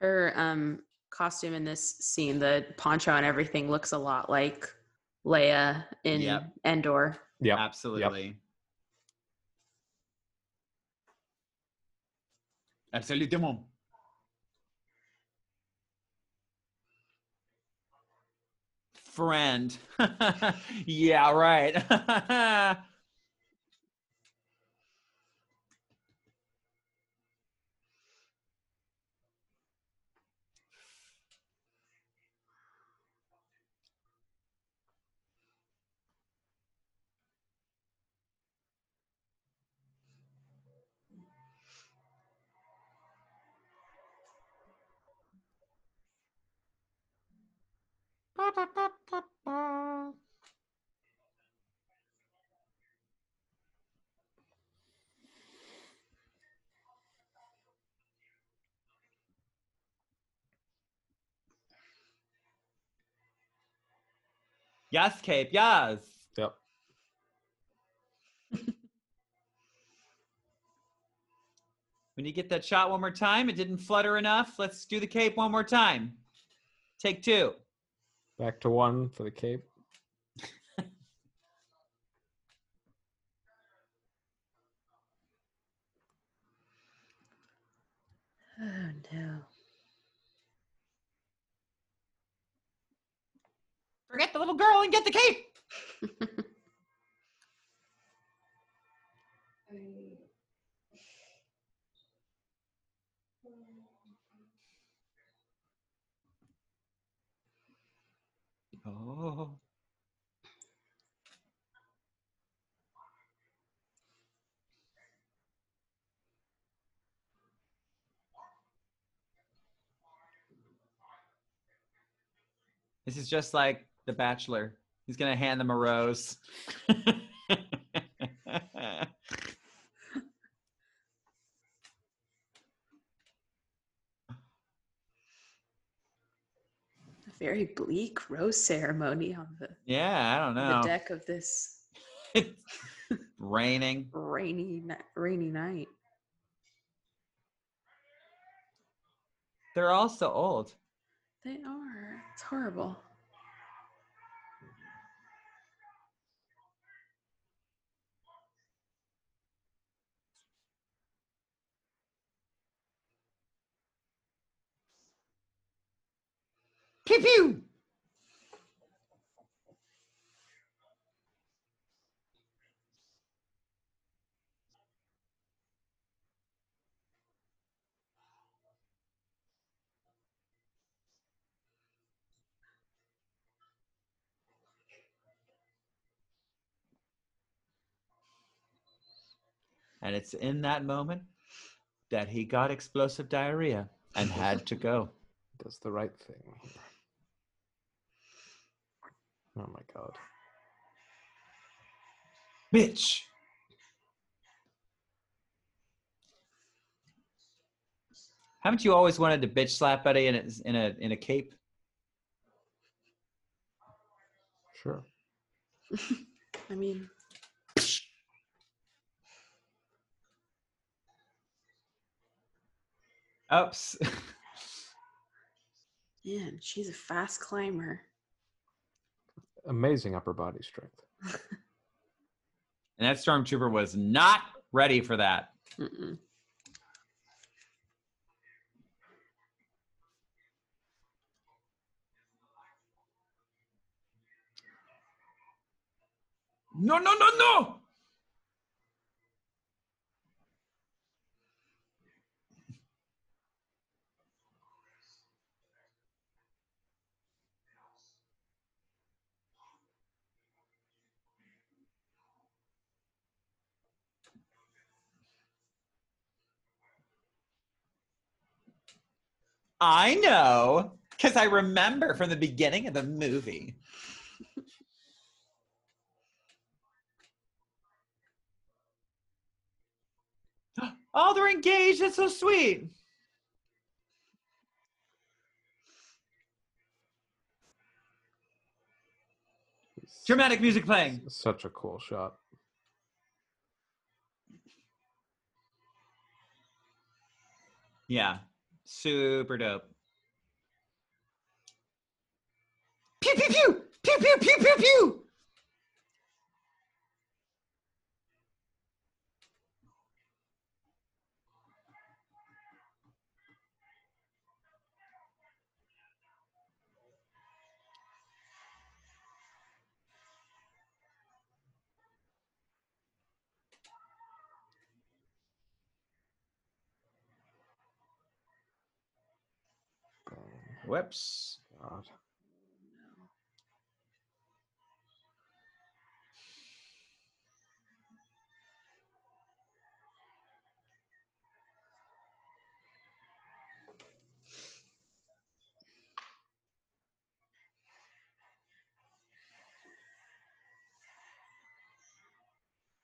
Her um costume in this scene, the poncho and everything looks a lot like Leia in Yep. Endor. Yep. Absolutely. Absolument. Friend. yeah, right. yes, Cape. Yes. Yep. When you get that shot one more time, it didn't flutter enough. Let's do the cape one more time. Take two. Back to one for the cape. Oh no. Forget the little girl and get the cape. Oh. This is just like The Bachelor. He's gonna hand them a rose. very bleak rose ceremony on the, Yeah, I don't know the deck of this Raining. rainy rainy night. They're all so old. They are. It's horrible. Pew pew. And it's in that moment that he got explosive diarrhea and had to go. Does the right thing. Oh my god. Bitch. Haven't you always wanted to bitch slap Buddy in a in a in a cape? Sure. I mean, Oops. man, she's a fast climber. Amazing upper body strength. and that stormtrooper was not ready for that. Mm-mm. No, no, no, no. I know, because I remember from the beginning of the movie. Oh, they're engaged. That's so sweet. Dramatic music playing. Such a cool shot. Yeah, super dope. Pew pew pew pew pew pew pew pew. Whoops. God.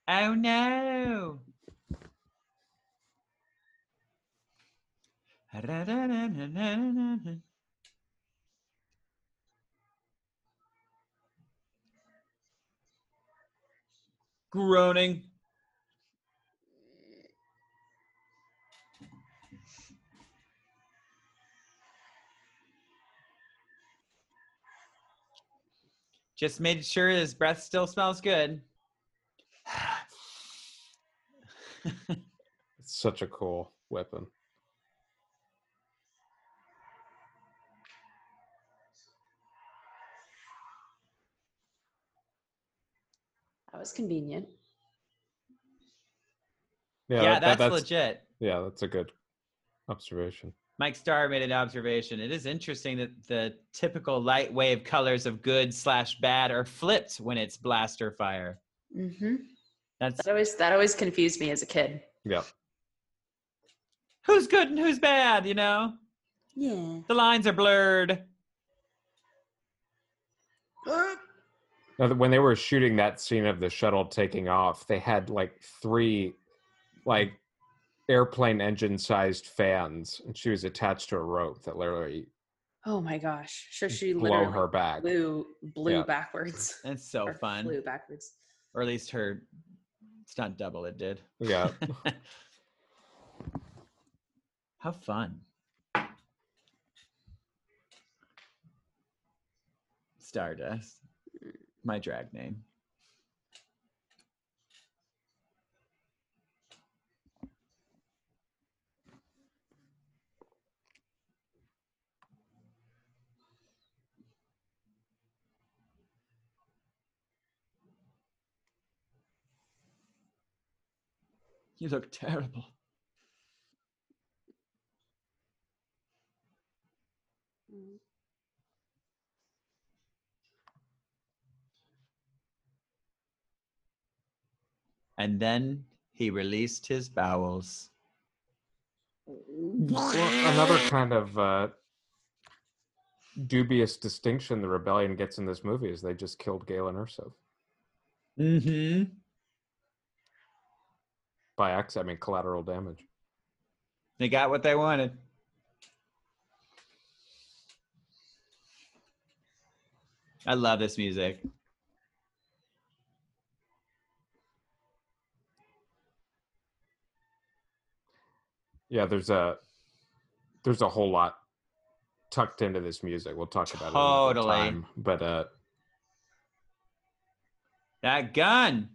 Oh no. Groaning. Just made sure his breath still smells good. It's such a cool weapon. That was convenient. Yeah, that- that- that's, legit. Yeah, that's a good observation. Mike Starr made an observation. It is interesting that the typical light wave colors of good slash bad are flipped when it's blaster fire. Mm-hmm. That's That always that always confused me as a kid. Yeah. who's good and who's bad, you know? Yeah. The lines are blurred. Now, when they were shooting that scene of the shuttle taking off, they had like three, like, airplane engine sized fans, and she was attached to a rope that literally Oh my gosh. So she blow literally her back. blew blew Yeah. backwards. That's so Or fun. Flew backwards. Or at least her stunt double it did. Yeah. How fun. Stardust. My drag name. You look terrible. And then he released his bowels. Well, another kind of uh, dubious distinction the rebellion gets in this movie is they just killed Galen Erso Mm-hmm. by accident. I mean, collateral damage. They got what they wanted. I love this music. Yeah, there's a there's a whole lot tucked into this music. We'll talk about it another Totally. But uh, That gun.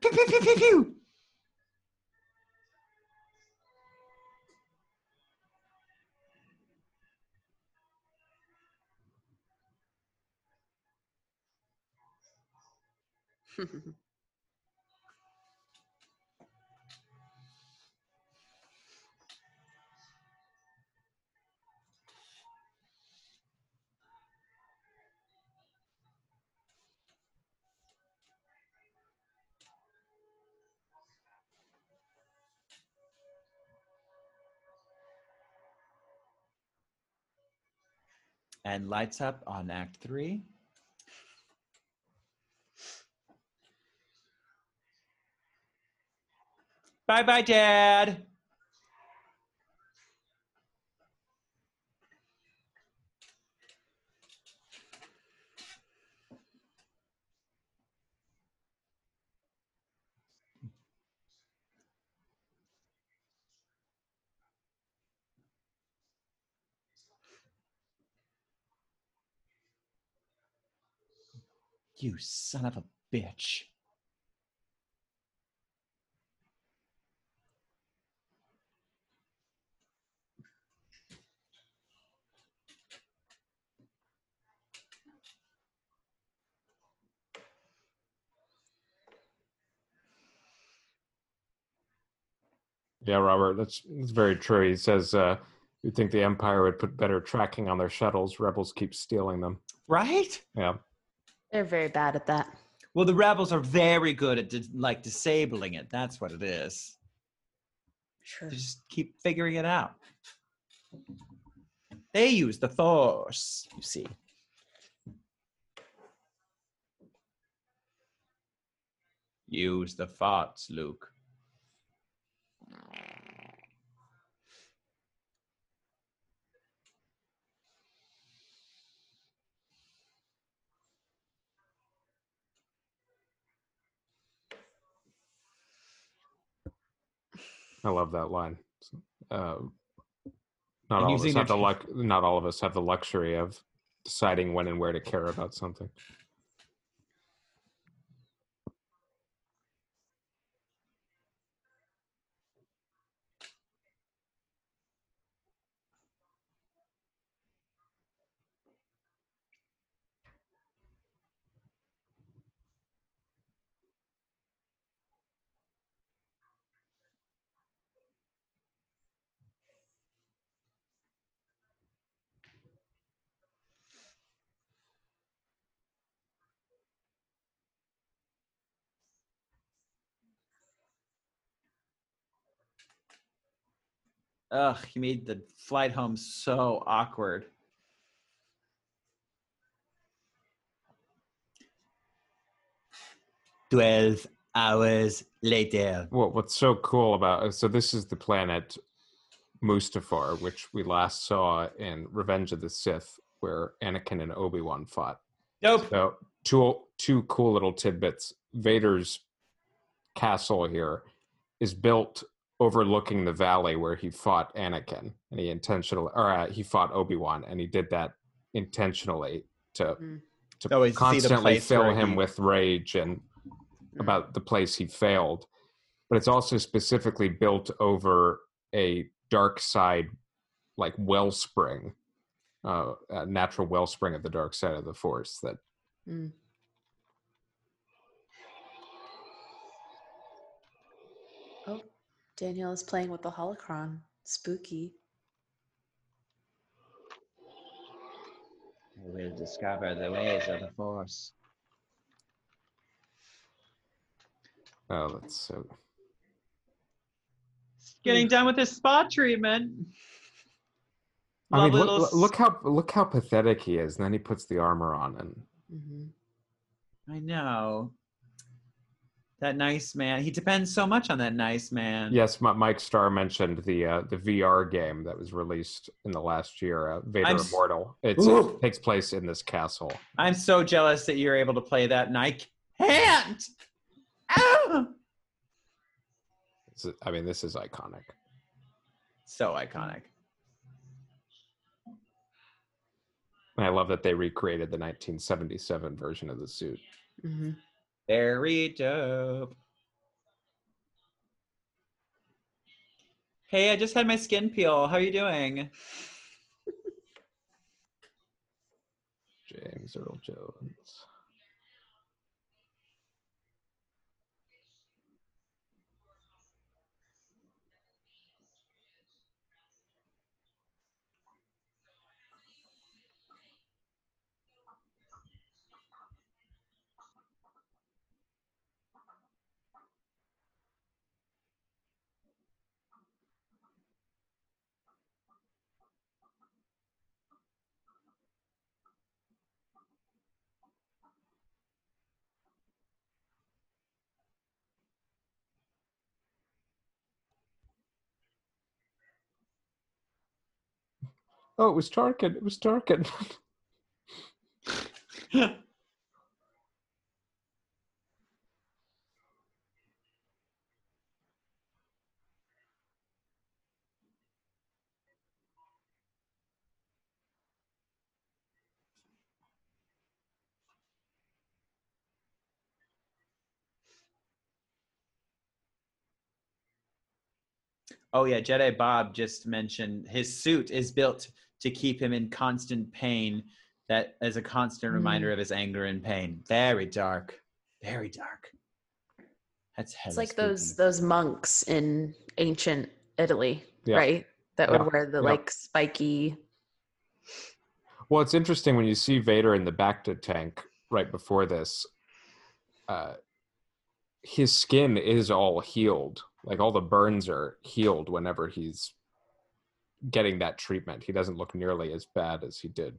Pew, pew, pew, And lights up on Act Three. Bye bye, Dad. You son of a bitch. Yeah, Robert, that's, that's very true. He says uh, you think the Empire would put better tracking on their shuttles. Rebels keep stealing them. Right? Yeah. They're very bad at that. Well, the rebels are very good at dis- like disabling it. That's what it is. Sure. They just keep figuring it out. They use the force, you see. Use the farts, Luke. I love that line. Uh, not And all of us have the luck. Not all of us have the luxury of deciding when and where to care about something. Ugh, he made the flight home so awkward. 12 hours later. Well, what's so cool about uh, so this is the planet Mustafar, which we last saw in Revenge of the Sith, where Anakin and Obi Wan fought. Nope. So two two cool little tidbits. Vader's castle here is built overlooking the valley where he fought Anakin, and he intentionally, or uh, he fought Obi Wan, and he did that intentionally to Mm. to Oh, is- see the constantly fill him he- with rage and about the place he failed. But it's also specifically built over a dark side, like wellspring, uh, a natural wellspring of the dark side of the Force that Mm. Daniel is playing with the holocron. Spooky. We will discover the ways of the Force. Oh, that's so. Getting done with his spa treatment. I mean, look, look- look how look how pathetic he is. And then he puts the armor on, and hmm I know. That nice man. He depends so much on that nice man. yes, Mi- Mike Starr mentioned the uh, the VR game that was released in the last year, uh, Vader I'm Immortal. It's, it takes place in this castle. I'm so jealous that you're able to play that and I can't. Ah! It's- I mean, this is iconic. So iconic. And I love that they recreated the 1977 version of the suit. hmm Very dope. Hey, I just had my skin peel. How are you doing? James Earl Jones. Oh, it was Tarkin. It was Tarkin. Oh yeah, Jedi Bob just mentioned his suit is built to keep him in constant pain. That as a constant reminder of his anger and pain. Very dark. Very dark. That's It's hella like those spooky. those monks in ancient Italy, Yeah. right? That would Yeah. wear the Yeah. like spiky. Well, it's interesting when you see Vader in the Bacta tank right before this. Uh, his skin is all healed, like all the burns are healed whenever he's getting that treatment. He doesn't look nearly as bad as he did.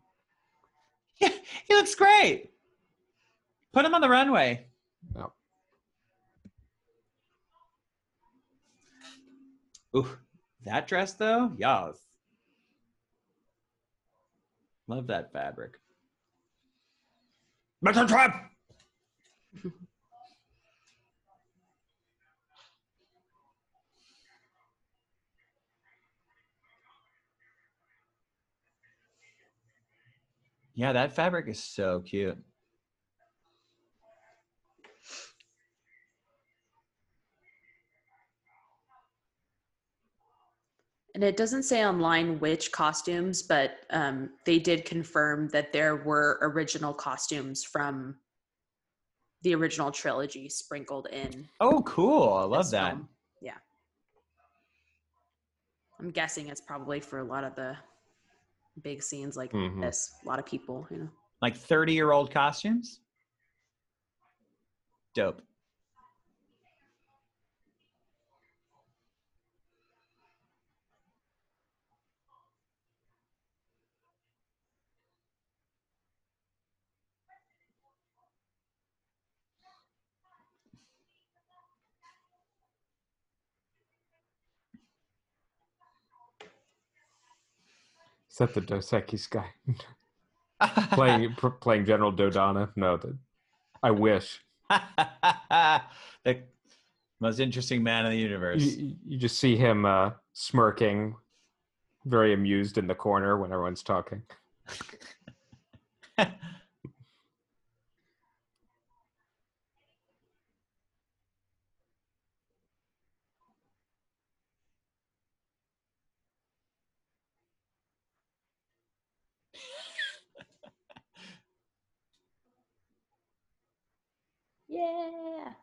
Yeah, he looks great. Put him on the runway. Yeah. Ooh, that dress though, yes. Love that fabric. Metal trap. Yeah, that fabric is so cute. And it doesn't say online which costumes, but um, they did confirm that there were original costumes from the original trilogy sprinkled in. Oh, cool. I love that. film. Yeah. I'm guessing it's probably for a lot of the big scenes like Mhm. this. A lot of people, you know. Like 30 year old costumes? Dope. Is that the Dos Equis guy playing pr- playing General Dodonna? No, the, I wish. the most interesting man in the universe. You, you just see him uh, smirking, very amused in the corner when everyone's talking. Yeah.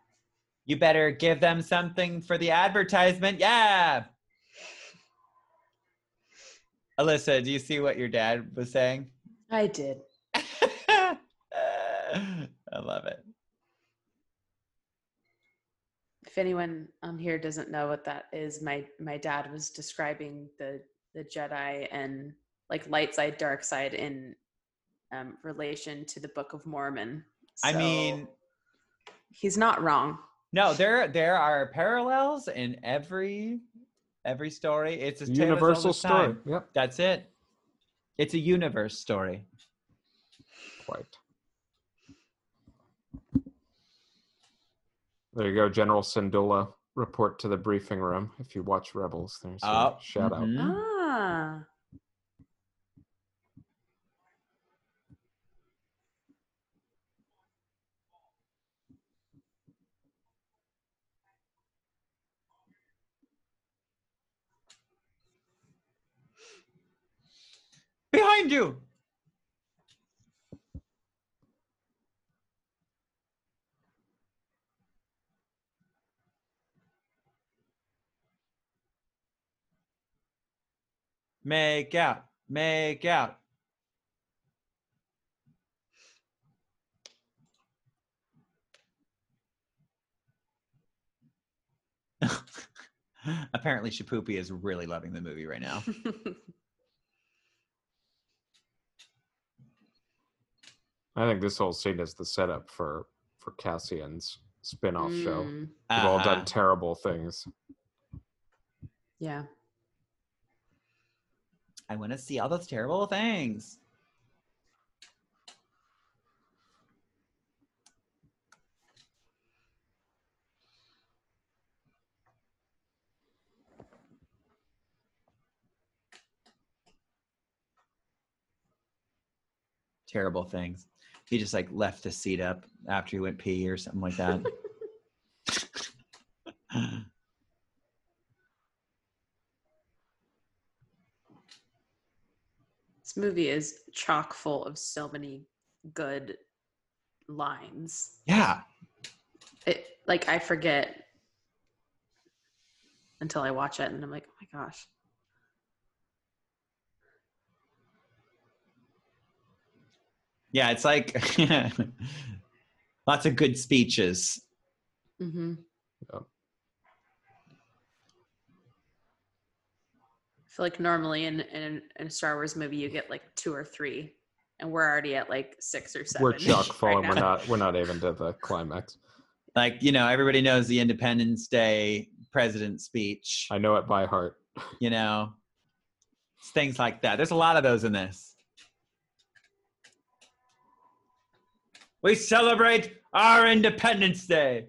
You better give them something for the advertisement. Yeah. Alyssa, do you see what your dad was saying? I did. I love it. If anyone on here doesn't know what that is, my my dad was describing the the Jedi and like light side, dark side in um, relation to the Book of Mormon. I mean, he's not wrong. no, there there are parallels in every every story. It's a tale as old Universal story. time. Yep, That's it. It's a universe story. quite. There you go, General Syndulla. Report to the briefing room if you watch Rebels. There's Oh, a shout out. mhm. Ah. Behind you. Make out. Make out. Apparently, Shapoopy is really loving the movie right now. I think this whole scene is the setup for for Cassian's spin-off show. Mm, They've all done Uh-huh. terrible things. yeah. I want to see all those terrible things. Terrible things. He just like left the seat up after he went pee or something like that. This movie is chock full of so many good lines. yeah. It like I forget until I watch it and I'm like, oh my gosh. Yeah, it's like lots of good speeches. Mm-hmm. Yep. I feel like normally in, in in a Star Wars movie you get like two or three, and we're already at like six or 7 We're chock full, right and we're not we're not even to the climax. Like, you know, everybody knows the Independence Day president speech, I know it by heart. you know, it's things like that. There's a lot of those in this. We celebrate our Independence Day.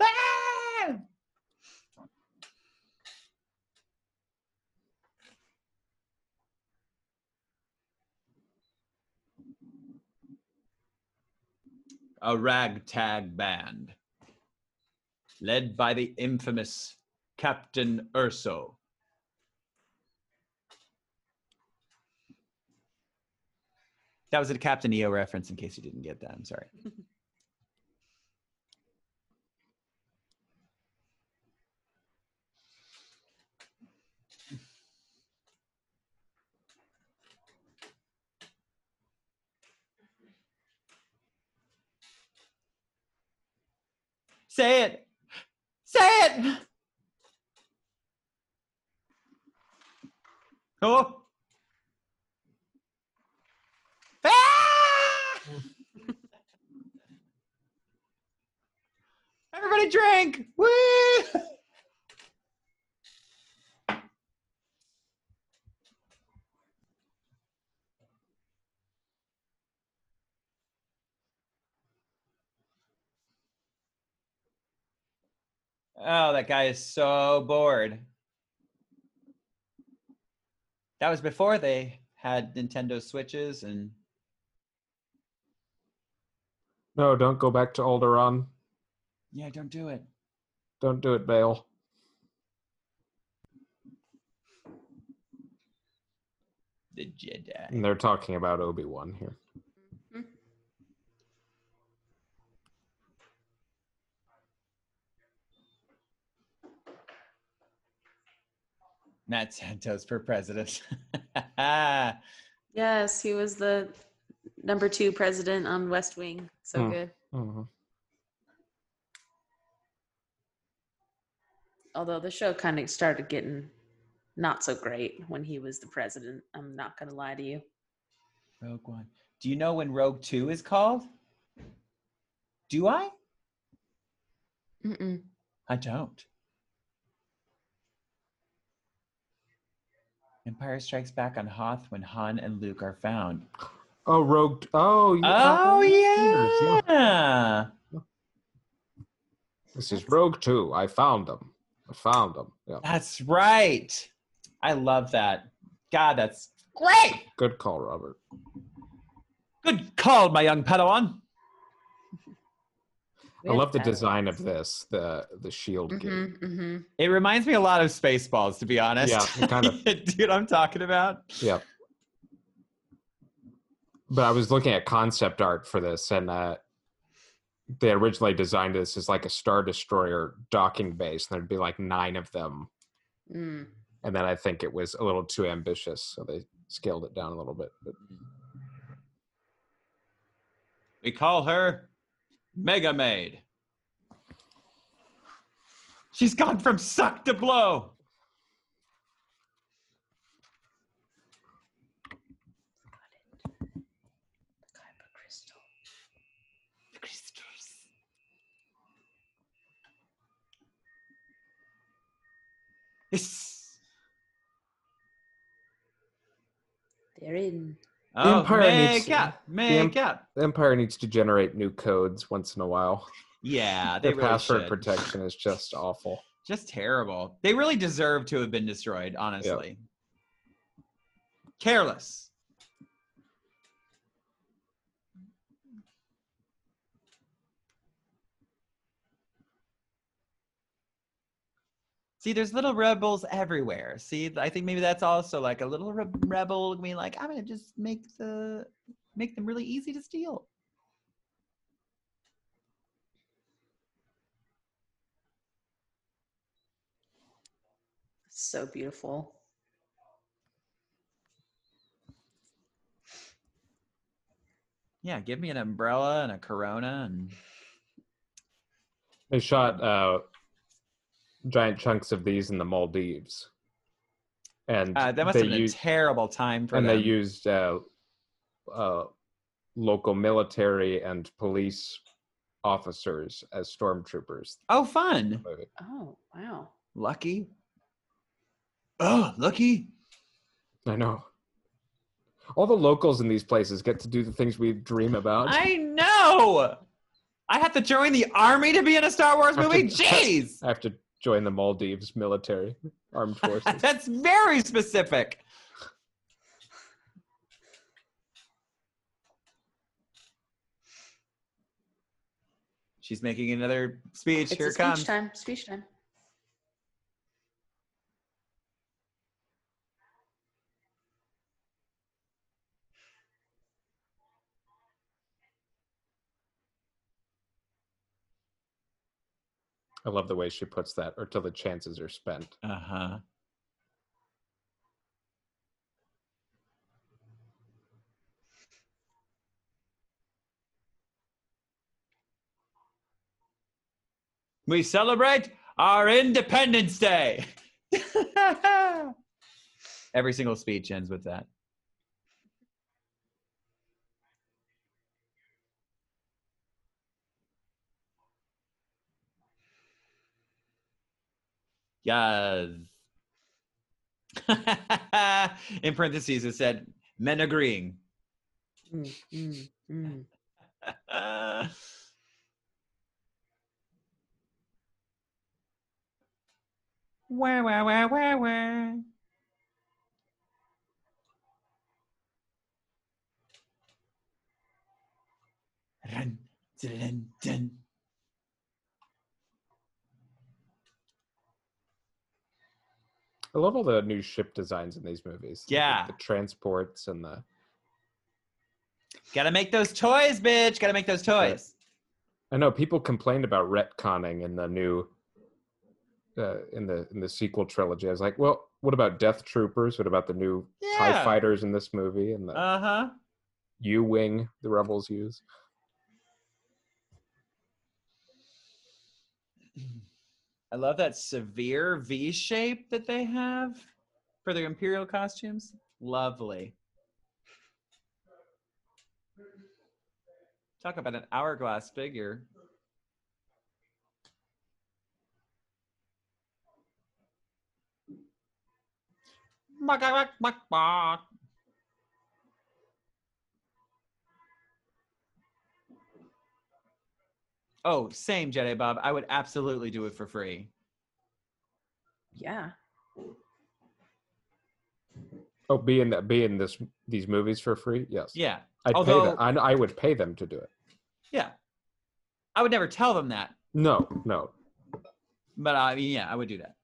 Ah! A ragtag band led by the infamous Captain Erso. That was a Captain EO reference in case you didn't get that. I'm sorry. Say it. Say it. Oh. Everybody drink! Woo! Oh, that guy is so bored. That was before they had Nintendo Switches and no, don't go back to Alderaan. yeah, don't do it. Don't do it, Bail. The Jedi. And they're talking about Obi Wan here. Mhm. Matt Santos for president. Yes, he was the number two president on West Wing. So Hmm. good. Mhm. Although the show kind of started getting not so great when he was the president. I'm not going to lie to you. Rogue One. Do you know when Rogue Two is called? Do I? Mm-mm. I don't. Empire Strikes Back on Hoth when Han and Luke are found. Oh, Rogue. Oh, Oh Years, yeah. This is Rogue 2. I found them. I found them. Yeah. That's right. I love that. God, that's great. Good call, Robert. Good call, my young Padawan. I love the design of this, the the shield gate. Mm-hmm, mm-hmm. It reminds me a lot of Spaceballs, to be honest. Yeah, kind of. Do you know what I'm talking about? Yeah. But I was looking at concept art for this, and uh, they originally designed this as like a star destroyer docking base, and there'd be like nine of them. Mm. And then I think it was a little too ambitious, so they scaled it down a little bit. But We call her Mega Maid. She's gone from suck to blow. The crystals. Yes. They're in. Oh, Empire needs- makeup, the em- makeup. the Empire needs to generate new codes once in a while. Yeah, they Their really password should. protection is just awful. Just terrible. They really deserve to have been destroyed, honestly. Careless. See, there's little rebels everywhere. See, I think maybe that's also like a little re- rebel being like, I'm gonna just make the make them really easy to steal. So beautiful. Yeah, give me an umbrella and a Corona and They shot uh, giant chunks of these in the Maldives, and uh, that must have been used a terrible time for and them. they used uh, uh, local military and police officers as stormtroopers. oh, fun! Oh, wow. Lucky. Oh, lucky. I know. All the locals in these places get to do the things we dream about. I know. I have to join the army to be in a Star Wars Have to- movie. Jeez, I have to join the Maldives military armed forces. that's very specific. She's making another speech. It's Here a it speech time. Speech time. I love the way she puts that, or till the chances are spent. Uh huh. We celebrate our Independence Day. Every single speech ends with that. Yes. In parentheses, it said men agreeing. Mm, mm, mm. Wah, wah. Run, dun, dun. I love all the new ship designs in these movies. the- Yeah. the transports and the. Gotta make those toys, bitch. Gotta make those toys. I know people complained about retconning in the new, uh, in the in the sequel trilogy. I was like, well, what about Death Troopers? What about the new Tie Fighters in this movie and the Uh huh. U wing the rebels use? I love that severe V shape that they have for their Imperial costumes. Lovely. Talk about an hourglass figure. Oh, same Jedi Bob. I would absolutely do it for free. Yeah. Oh, be in that be in this these movies for free? Yes. Yeah. I'd pay them. I, I would pay them to do it. Yeah. I would never tell them that, No, no. but I mean, yeah, I would do that.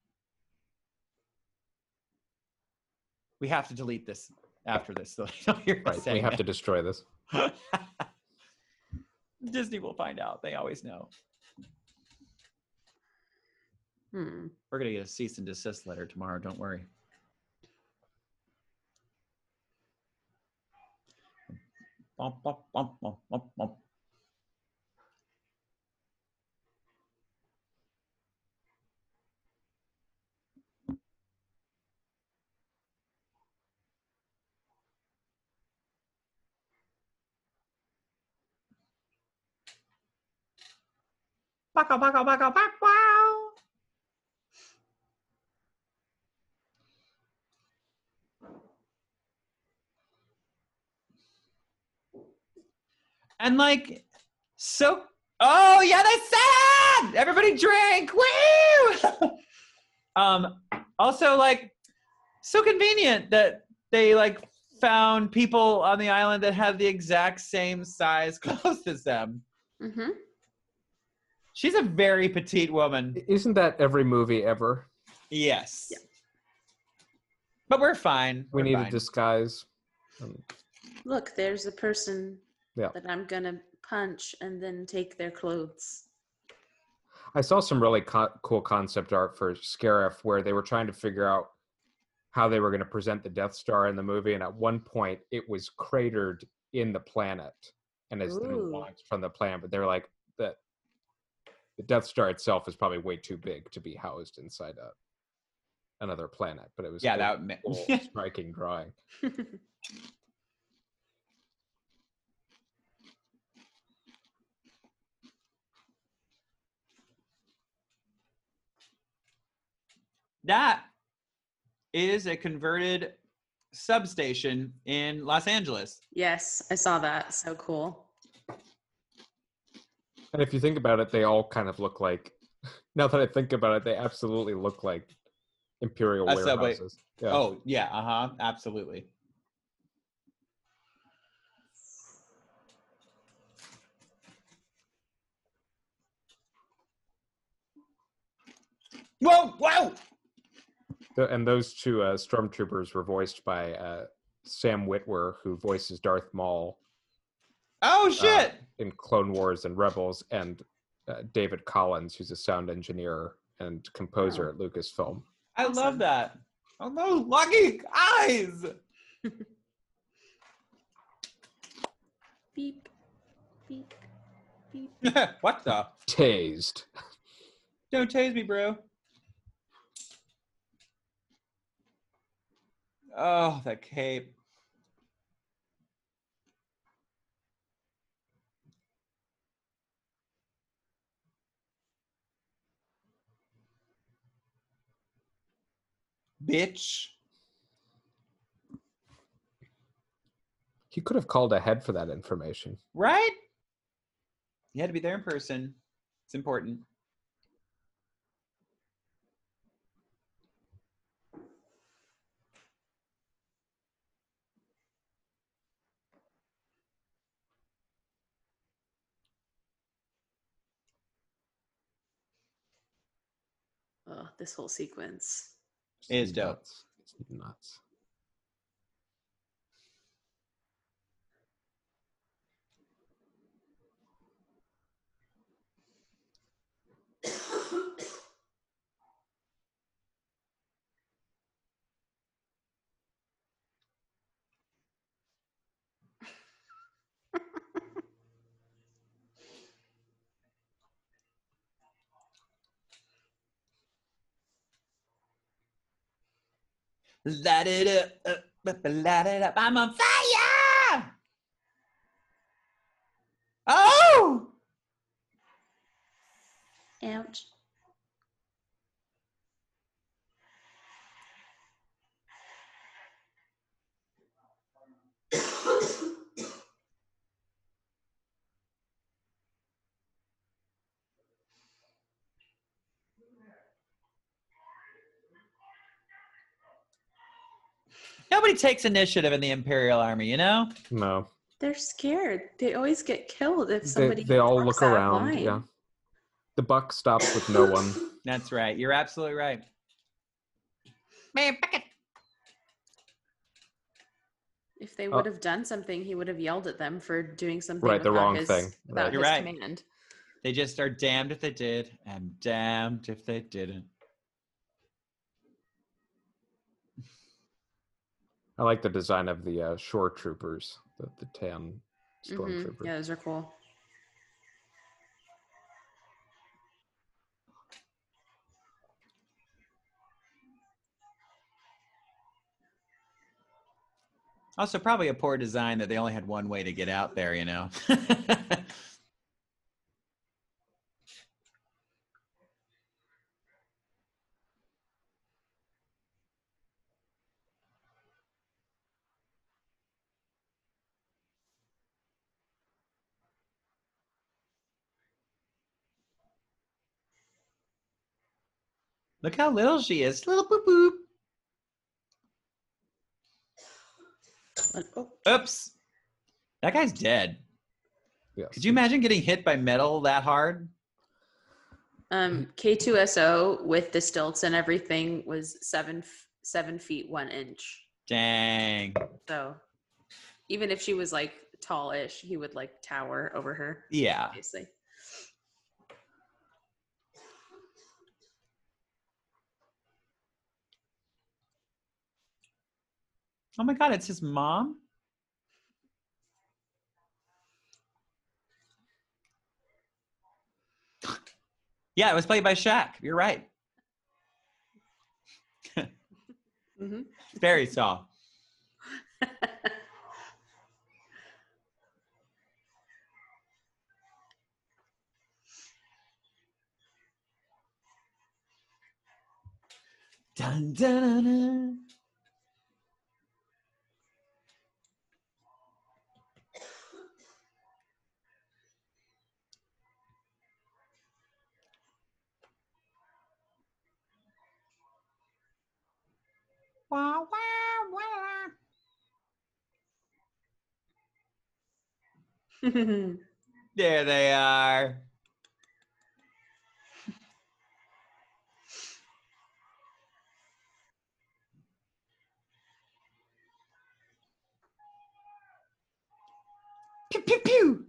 We have to delete this after this, so you don't hear Right. We saying have to destroy this. to. Disney will find out. They always know. Hmm. We're gonna get a cease and desist letter tomorrow. Don't worry. Bump, bump, bump, Baka, baka, baka, baka, wow. And like, so, oh yeah, they said everybody drink, woo! um, also like, so convenient that they like found people on the island that have the exact same size clothes as them. Mm-hmm. She's a very petite woman. Isn't that every movie ever? Yes. But we're fine. We We're need fine. a disguise. Um, Look, there's a person Yeah. that I'm gonna punch and then take their clothes. I saw some really co- cool concept art for Scarif where they were trying to figure out how they were going to present the Death Star in the movie, and at one point it was cratered in the planet and has then launched from the planet. But they're like that the Death Star itself is probably way too big to be housed inside a another planet. But it was Yeah, that ma- cool, striking drawing. that is a converted substation in Los Angeles. yes, I saw that. So cool. And if you think about it, they all kind of look like. Now that I think about it, they absolutely look like imperial subway- warehouses. Yeah. Oh, yeah, uh huh, absolutely. Whoa, whoa! And those two uh, stormtroopers were voiced by uh, Sam Witwer, who voices Darth Maul Oh, shit! in Clone Wars and Rebels, and uh, David Collins, who's a sound engineer and composer Oh. at Lucasfilm. I awesome. love that. Oh, no, lucky eyes! Beep, beep, beep. what the? Tased. Don't tase me, bro. Oh, that cape. bitch. He could have called ahead for that information. Right? You had to be there in person. It's important. Oh, this whole sequence. It is dope. Nuts. It's nuts. Light it up, up, light it up. I'm on fire. Oh, Ouch. Nobody takes initiative in the Imperial Army, you know. No, They're scared. They always get killed if they, somebody. they all look around. line. Yeah, the buck stops with no one. That's right. You're absolutely right. Man, back. If they Oh. would have done something, he would have yelled at them for doing something. Right, the wrong his, thing. Without Right. You're right. command. They just are damned if they did and damned if they didn't. I like the design of the uh, shore troopers, the, the tan stormtroopers. Yeah, those are cool. Also, probably a poor design that they only had one way to get out there, you know. Look how little she is. Little boop boop. But- oh, Oops. That guy's dead. Yes. Could you imagine getting hit by metal that hard? Um, K2SO with the stilts and everything was seven f- seven feet one inch. Dang. So even if she was like tallish, he would like tower over her. Yeah. Obviously. Oh my god, it's his mom? yeah, it was played by Shaq. You're right. hmm Very soft. Dun, dun, dun, Wah, wah, wah. There they are. Pew pew pew.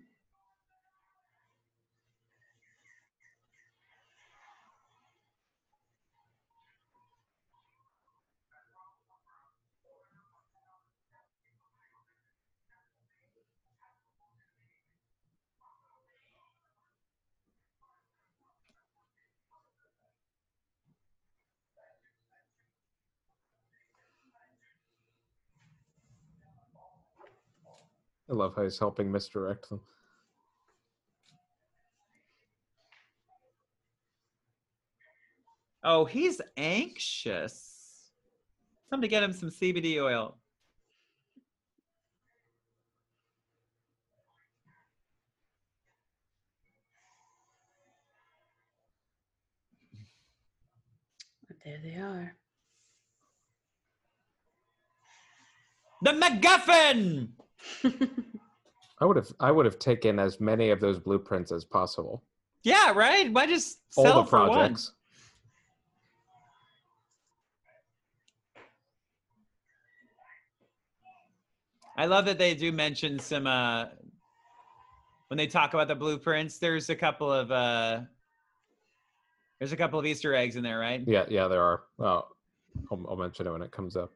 I love how he's helping misdirect them. Oh, he's anxious. Time to get him some CBD oil. there they are. The MacGuffin! I would have I would have taken as many of those blueprints as possible. Yeah, right. Why just sell all the projects? One? I love that they do mention some uh, when they talk about the blueprints. There's a couple of uh, there's a couple of Easter eggs in there, right? Yeah, yeah, there are. Well, I'll, I'll mention it when it comes up.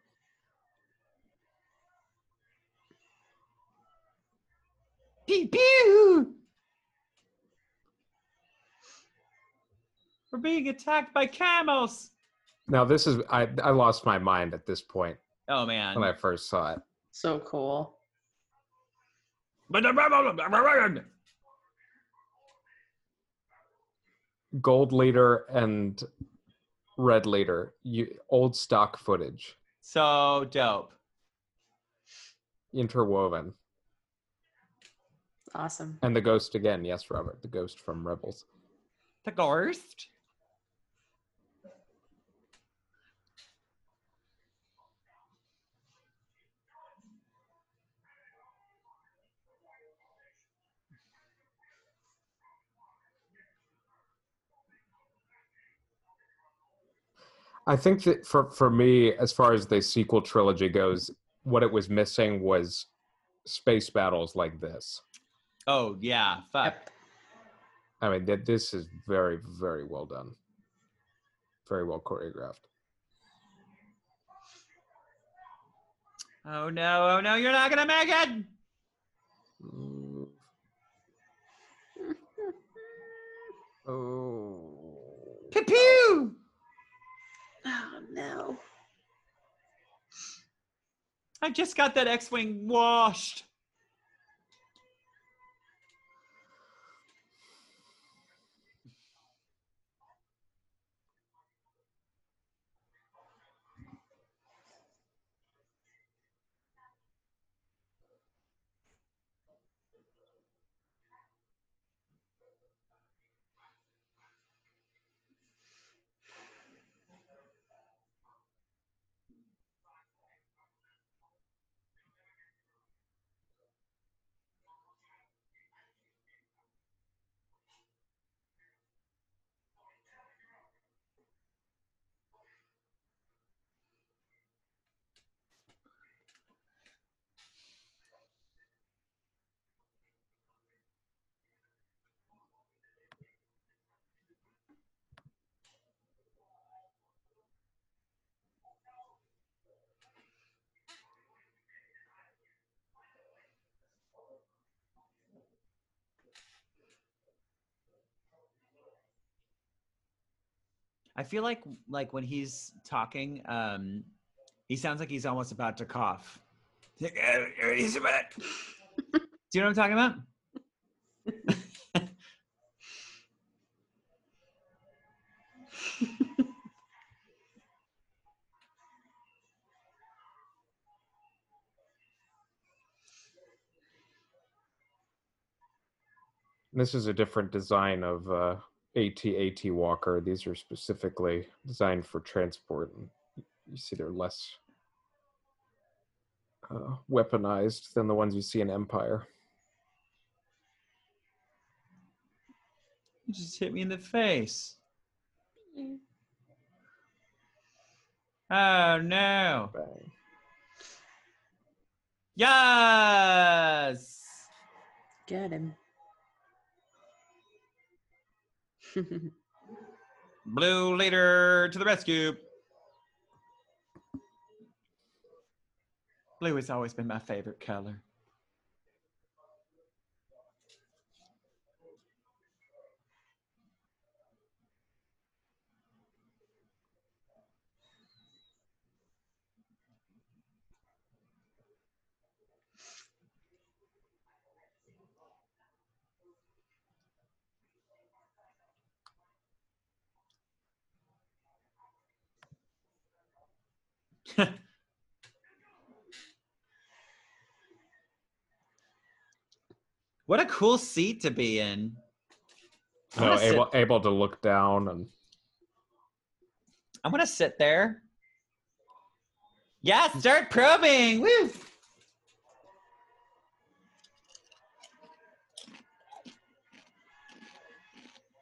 Pew pew! We're being attacked by camels. Now this is I I lost my mind at this point Oh man. when I first saw it. So cool. Gold leader and red leader, you, old stock footage So dope. interwoven, Awesome. and the ghost again. Yes, Robert, the ghost from Rebels. The ghost. I think that for for me, as far as the sequel trilogy goes, what it was missing was space battles like this. Oh yeah. Fuck. Yep. I mean, th- this is very very well done, very well choreographed. Oh no, oh no, you're not gonna make it! Mm. Oh. Pew pew! Oh no. I just got that X-Wing washed. I feel like like when he's talking, um, he sounds like he's almost about to cough. Do you know what I'm talking about? This is a different design of uh, AT-AT Walker. These are specifically designed for transport. And you see they're less uh, weaponized than the ones you see in Empire. You just hit me in the face. Oh no. Bang. Yes. Get him. Blue leader to the rescue. Blue has always been my favorite color. what a cool seat to be in. I No, wanna sit- able, able to look down and I'm gonna sit there. Yeah, start probing. Woo!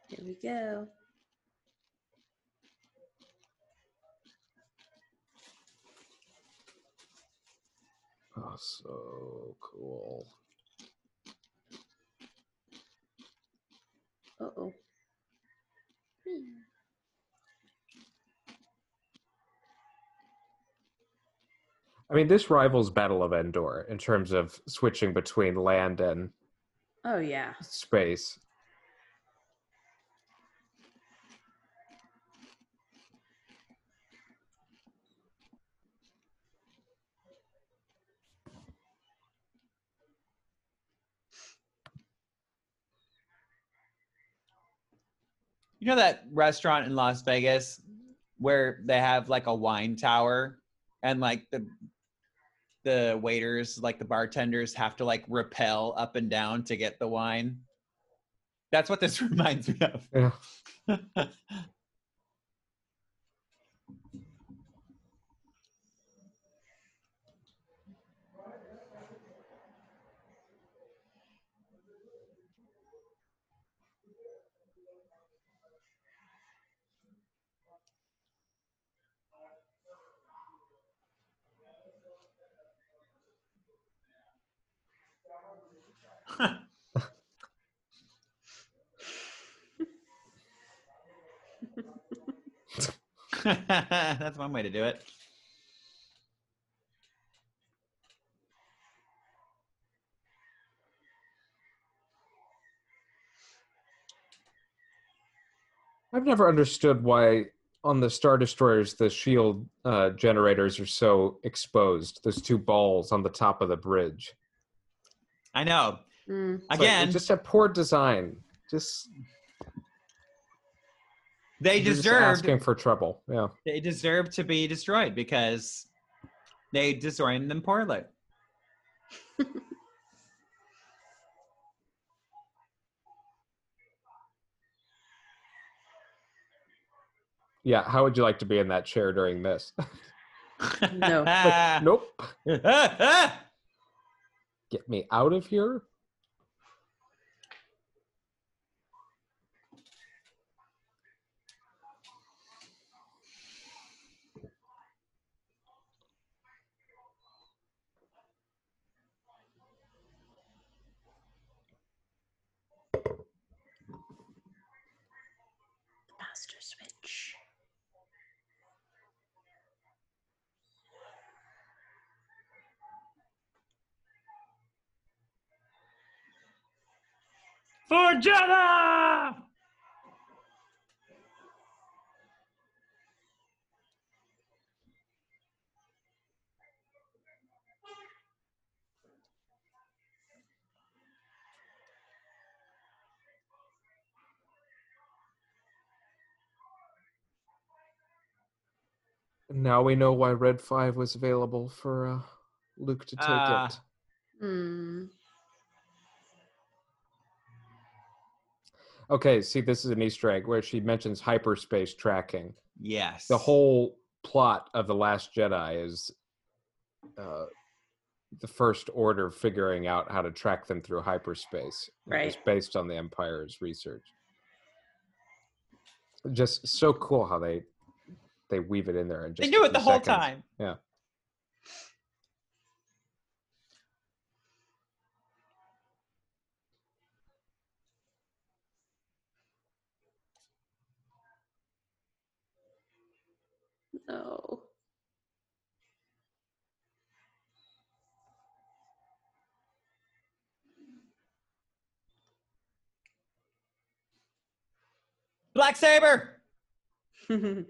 Here we go. Oh, so cool. Uh oh. I mean, this rivals Battle of Endor in terms of switching between land and Oh yeah. space. You know that restaurant in Las Vegas where they have like a wine tower and like the the waiters, like the bartenders have to like rappel up and down to get the wine. That's what this reminds me of. Yeah. That's one way to do it. I've never understood why on the Star Destroyers the shield uh, generators are so exposed. Those two balls on the top of the bridge. I know. Mm. It's like, Again, just a poor design. Just they you're asking for trouble. Yeah. they deserve to be destroyed because they designed them poorly. Yeah. How would you like to be in that chair during this? No. Like, nope. Get me out of here. For Jedha! Now we know why Red Five was available for uh, Luke to take Ah. it. Hmm. Okay, see, this is an Easter egg where she mentions hyperspace tracking. Yes. The whole plot of The Last Jedi is uh, the First Order figuring out how to track them through hyperspace. It was Right. based on the Empire's research. Just so cool how they they weave it in there. And They just knew a it the few whole seconds. time. Yeah. No. Black Saber!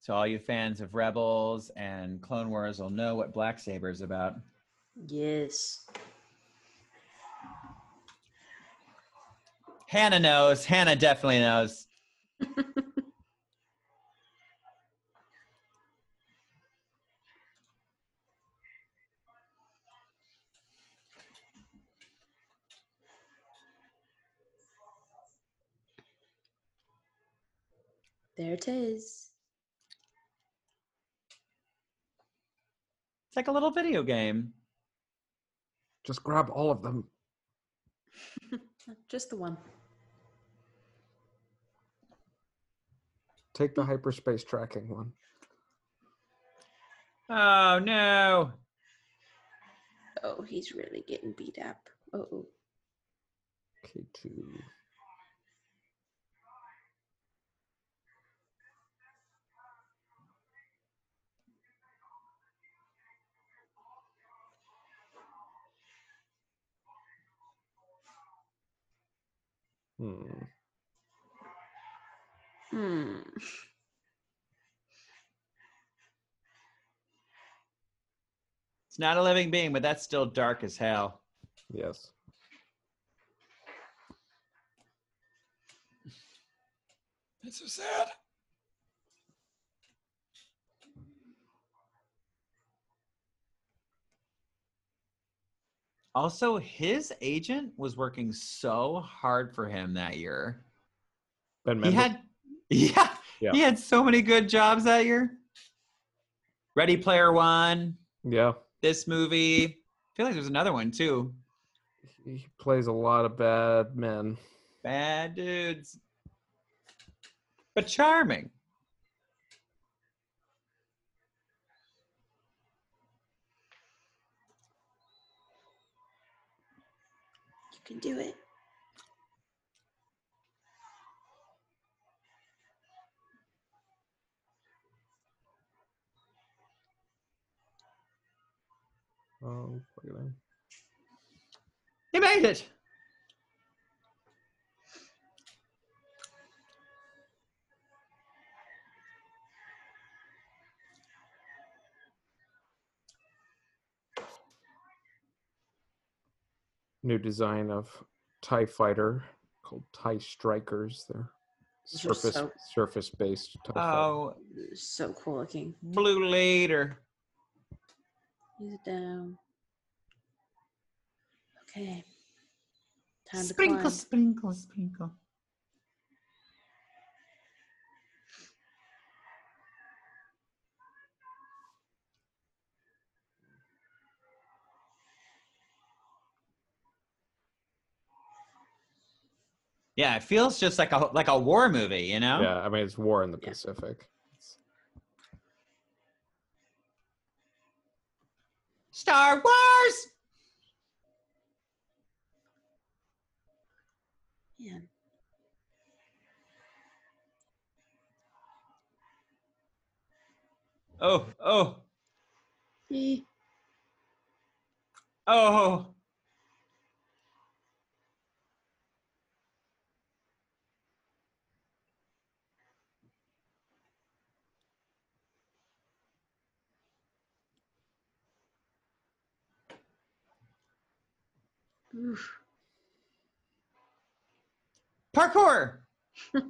So all you fans of Rebels and Clone Wars will know what Black Saber is about. yes. Hannah knows. Hannah definitely knows. There it is. It's like a little video game. Just grab all of them. Just the one. Take the hyperspace tracking one. Oh no. Oh, he's really getting beat up. Oh, K2. Hmm. Hmm. It's not a living being, but that's still dark as hell. Yes. That's so sad. Also, his agent was working so hard for him that year. Ben He had, yeah, Yeah. he had so many good jobs that year. Ready Player One, yeah. this movie. I feel like there's another one too. He plays a lot of bad men. Bad dudes, but charming. You can do it. Oh, plug it in. He made it. New design of TIE fighter called TIE Strikers. They're Those are surface so- surface based TIE fighter. Oh, So cool looking. blue leader. Use it down. Okay. Time Sprinkle, climb. sprinkle, sprinkle. Yeah, it feels just like a like a war movie, you know? Yeah, I mean it's war in the Yeah. Pacific. Star Wars. Man. Oh, oh, Eh, oh. Oof. Parkour.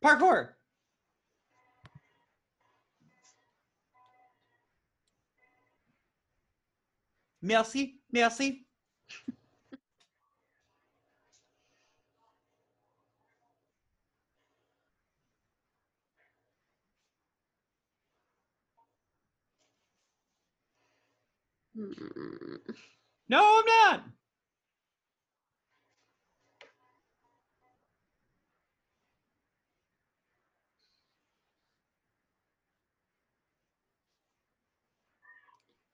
Parkour. Merci, merci. No, I'm not.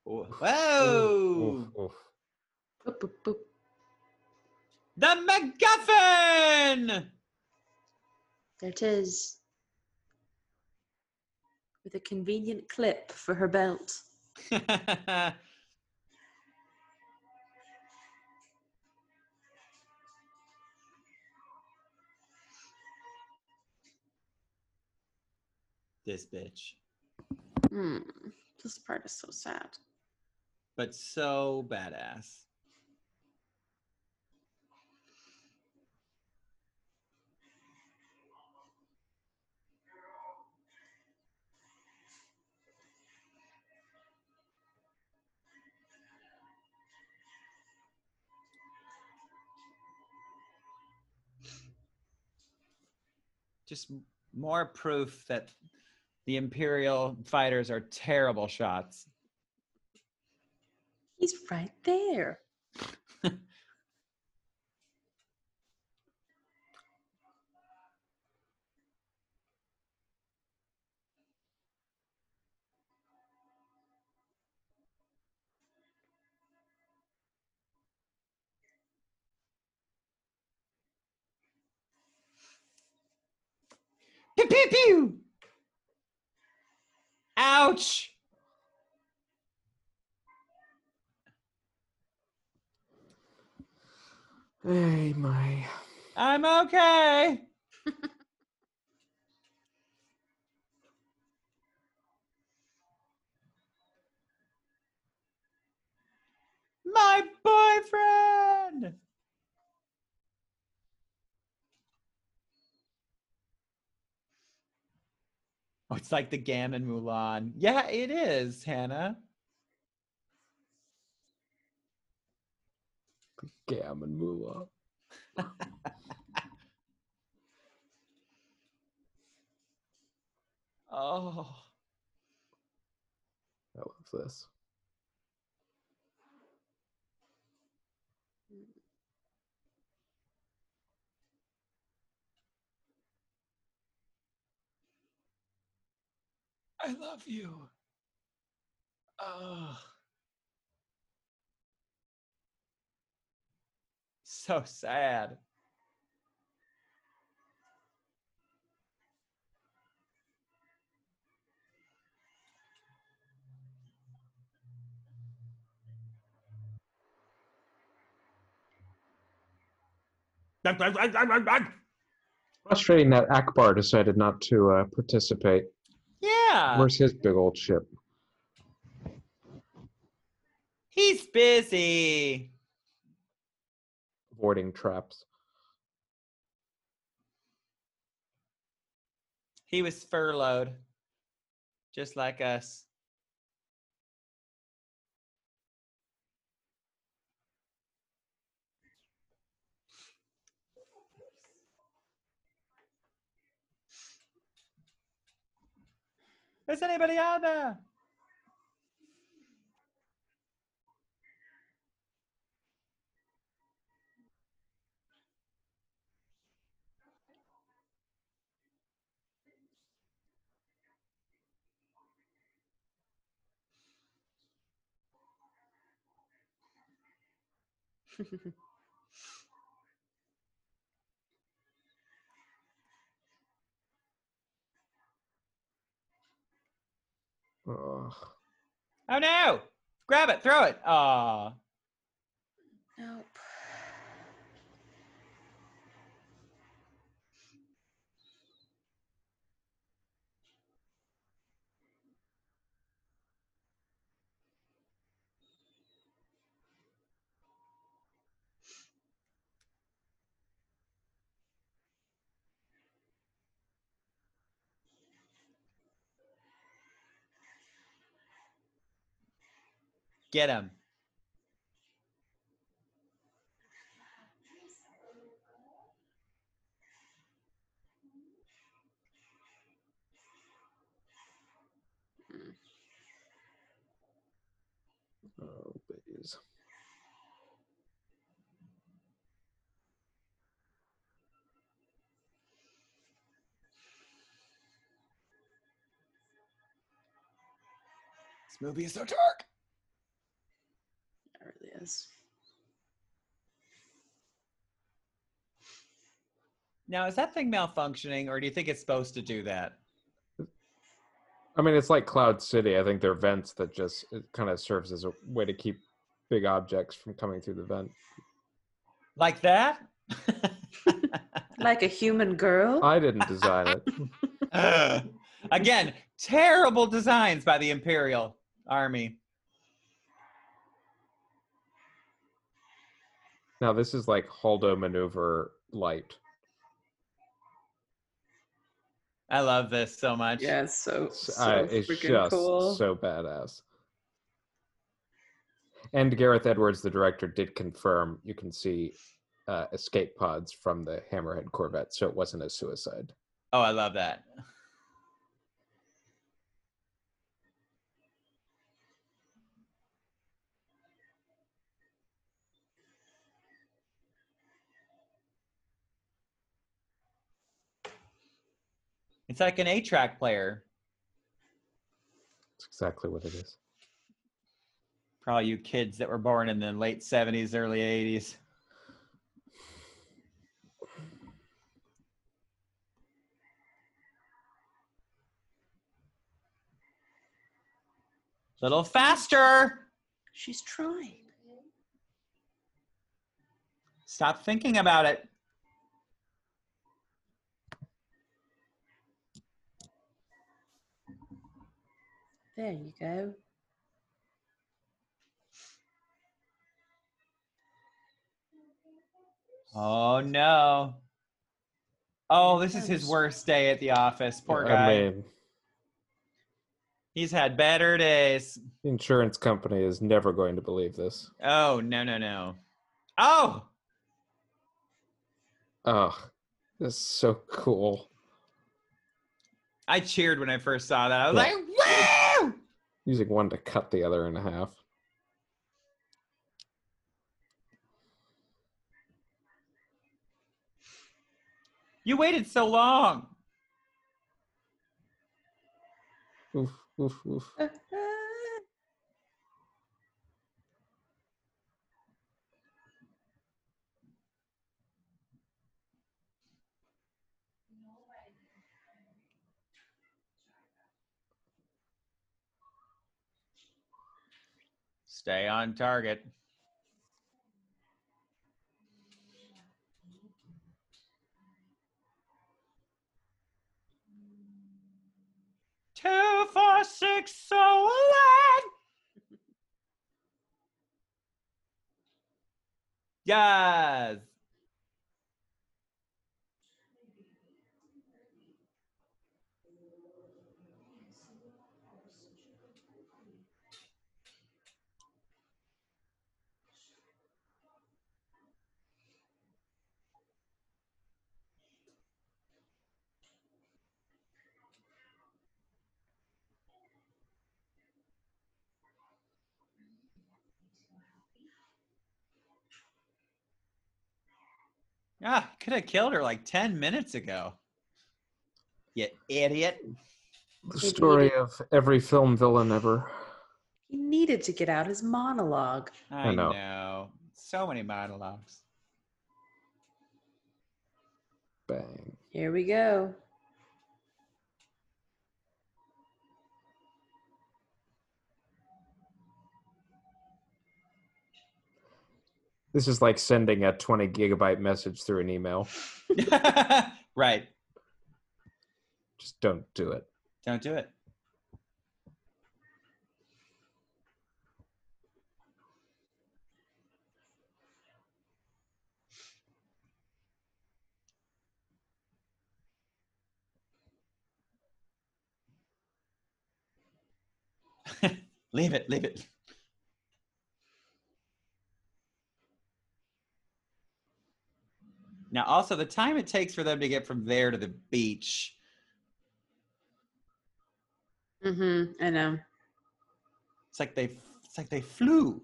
Whoa. Oof, oof. Boop, boop, boop. The MacGuffin! There it is. With a convenient clip for her belt. this bitch. Mm, this part is so sad. But so badass. Just more proof that the Imperial fighters are terrible shots. He's right there. Pew pew pew. Ouch. Hey, my. I'm okay. My boyfriend. Oh, it's like the Gammon Mulan. Yeah, it is, Hannah. Gammon Moolah. Oh. I love this. I love you. Oh. So sad. Frustrating that Ackbar decided not to uh, participate. Yeah. Where's his big old ship? He's busy. Avoiding traps. He was furloughed. Just like us. Is anybody out there? Ugh. Oh no! Grab it, throw it. Aw. Nope. Get him. Oh, please. This movie is so dark. It is. Now, is that thing malfunctioning, or do you think it's supposed to do that? I mean, it's like Cloud City. I think they're vents that just it kind of serves as a way to keep big objects from coming through the vent. Like that? Like a human girl. I didn't design it. Ugh. Again, terrible designs by the Imperial Army. Now this is like Haldo maneuver light. I love this so much. yeah, it's so, It's, so uh, it's just cool. so badass. And Gareth Edwards, the director, did confirm you can see uh, escape pods from the Hammerhead Corvette, so it wasn't a suicide. Oh, I love that. It's like an eight-track player. That's exactly what it is. Probably you kids that were born in the late 70s, early 80s. Little faster. She's trying. Stop thinking about it. There you go. Oh no. Oh, this is his worst day at the office. Poor I guy. mean, He's had better days. the insurance company is never going to believe this. Oh, no, no, no. Oh, Oh, this is so cool. I cheered when I first saw that. I was Yeah. like, woo! Using one to cut the other in half. You waited so long. Oof, oof, oof. Uh-huh. Stay on target. Two, four, six, so one. Yes. Ah, could have killed her like 10 minutes ago. You idiot. The story of every film villain ever. He needed to get out his monologue. I, know. know. So many monologues. Bang. Here we go. This is like sending a 20 gigabyte message through an email. right. Just don't do it. Don't do it. leave it, leave it. Now, also the time it takes for them to get from there to the beach. Mm-hmm. I know. It's like they it's like they flew.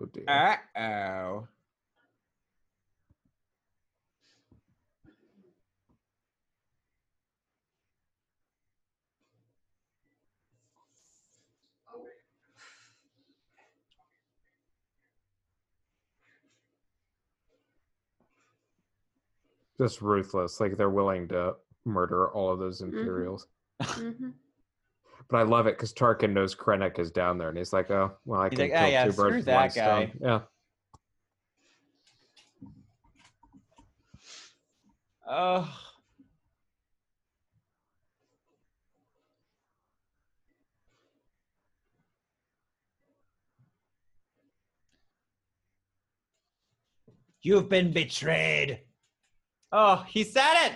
Oh dear. Uh-oh. Just ruthless. Like they're willing to murder all of those Mm-hmm. Imperials. hmm But I love it because Tarkin knows Krennic is down there, and he's like, "Oh, well, I He's can like, "Ah, kill yeah, two birds with one guy." stone." Yeah, Oh. You've been betrayed. Oh, he said it.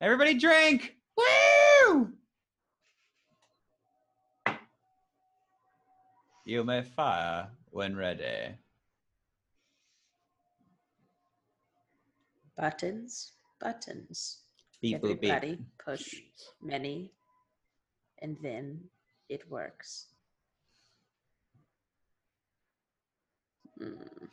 Everybody drink. Woo! You may fire when ready. Buttons, buttons. Beep boop beep. Everybody push many, and then it works. Hmm.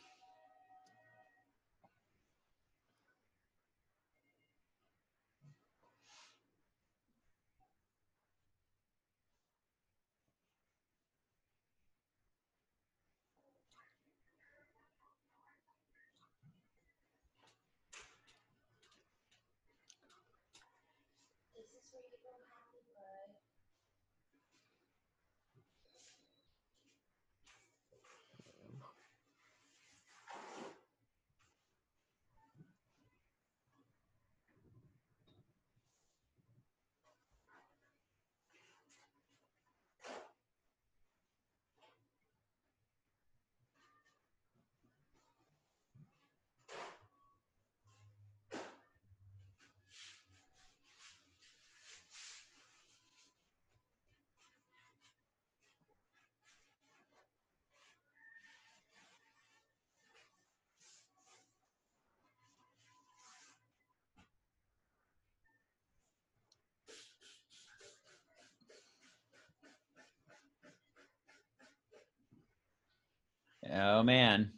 Oh man.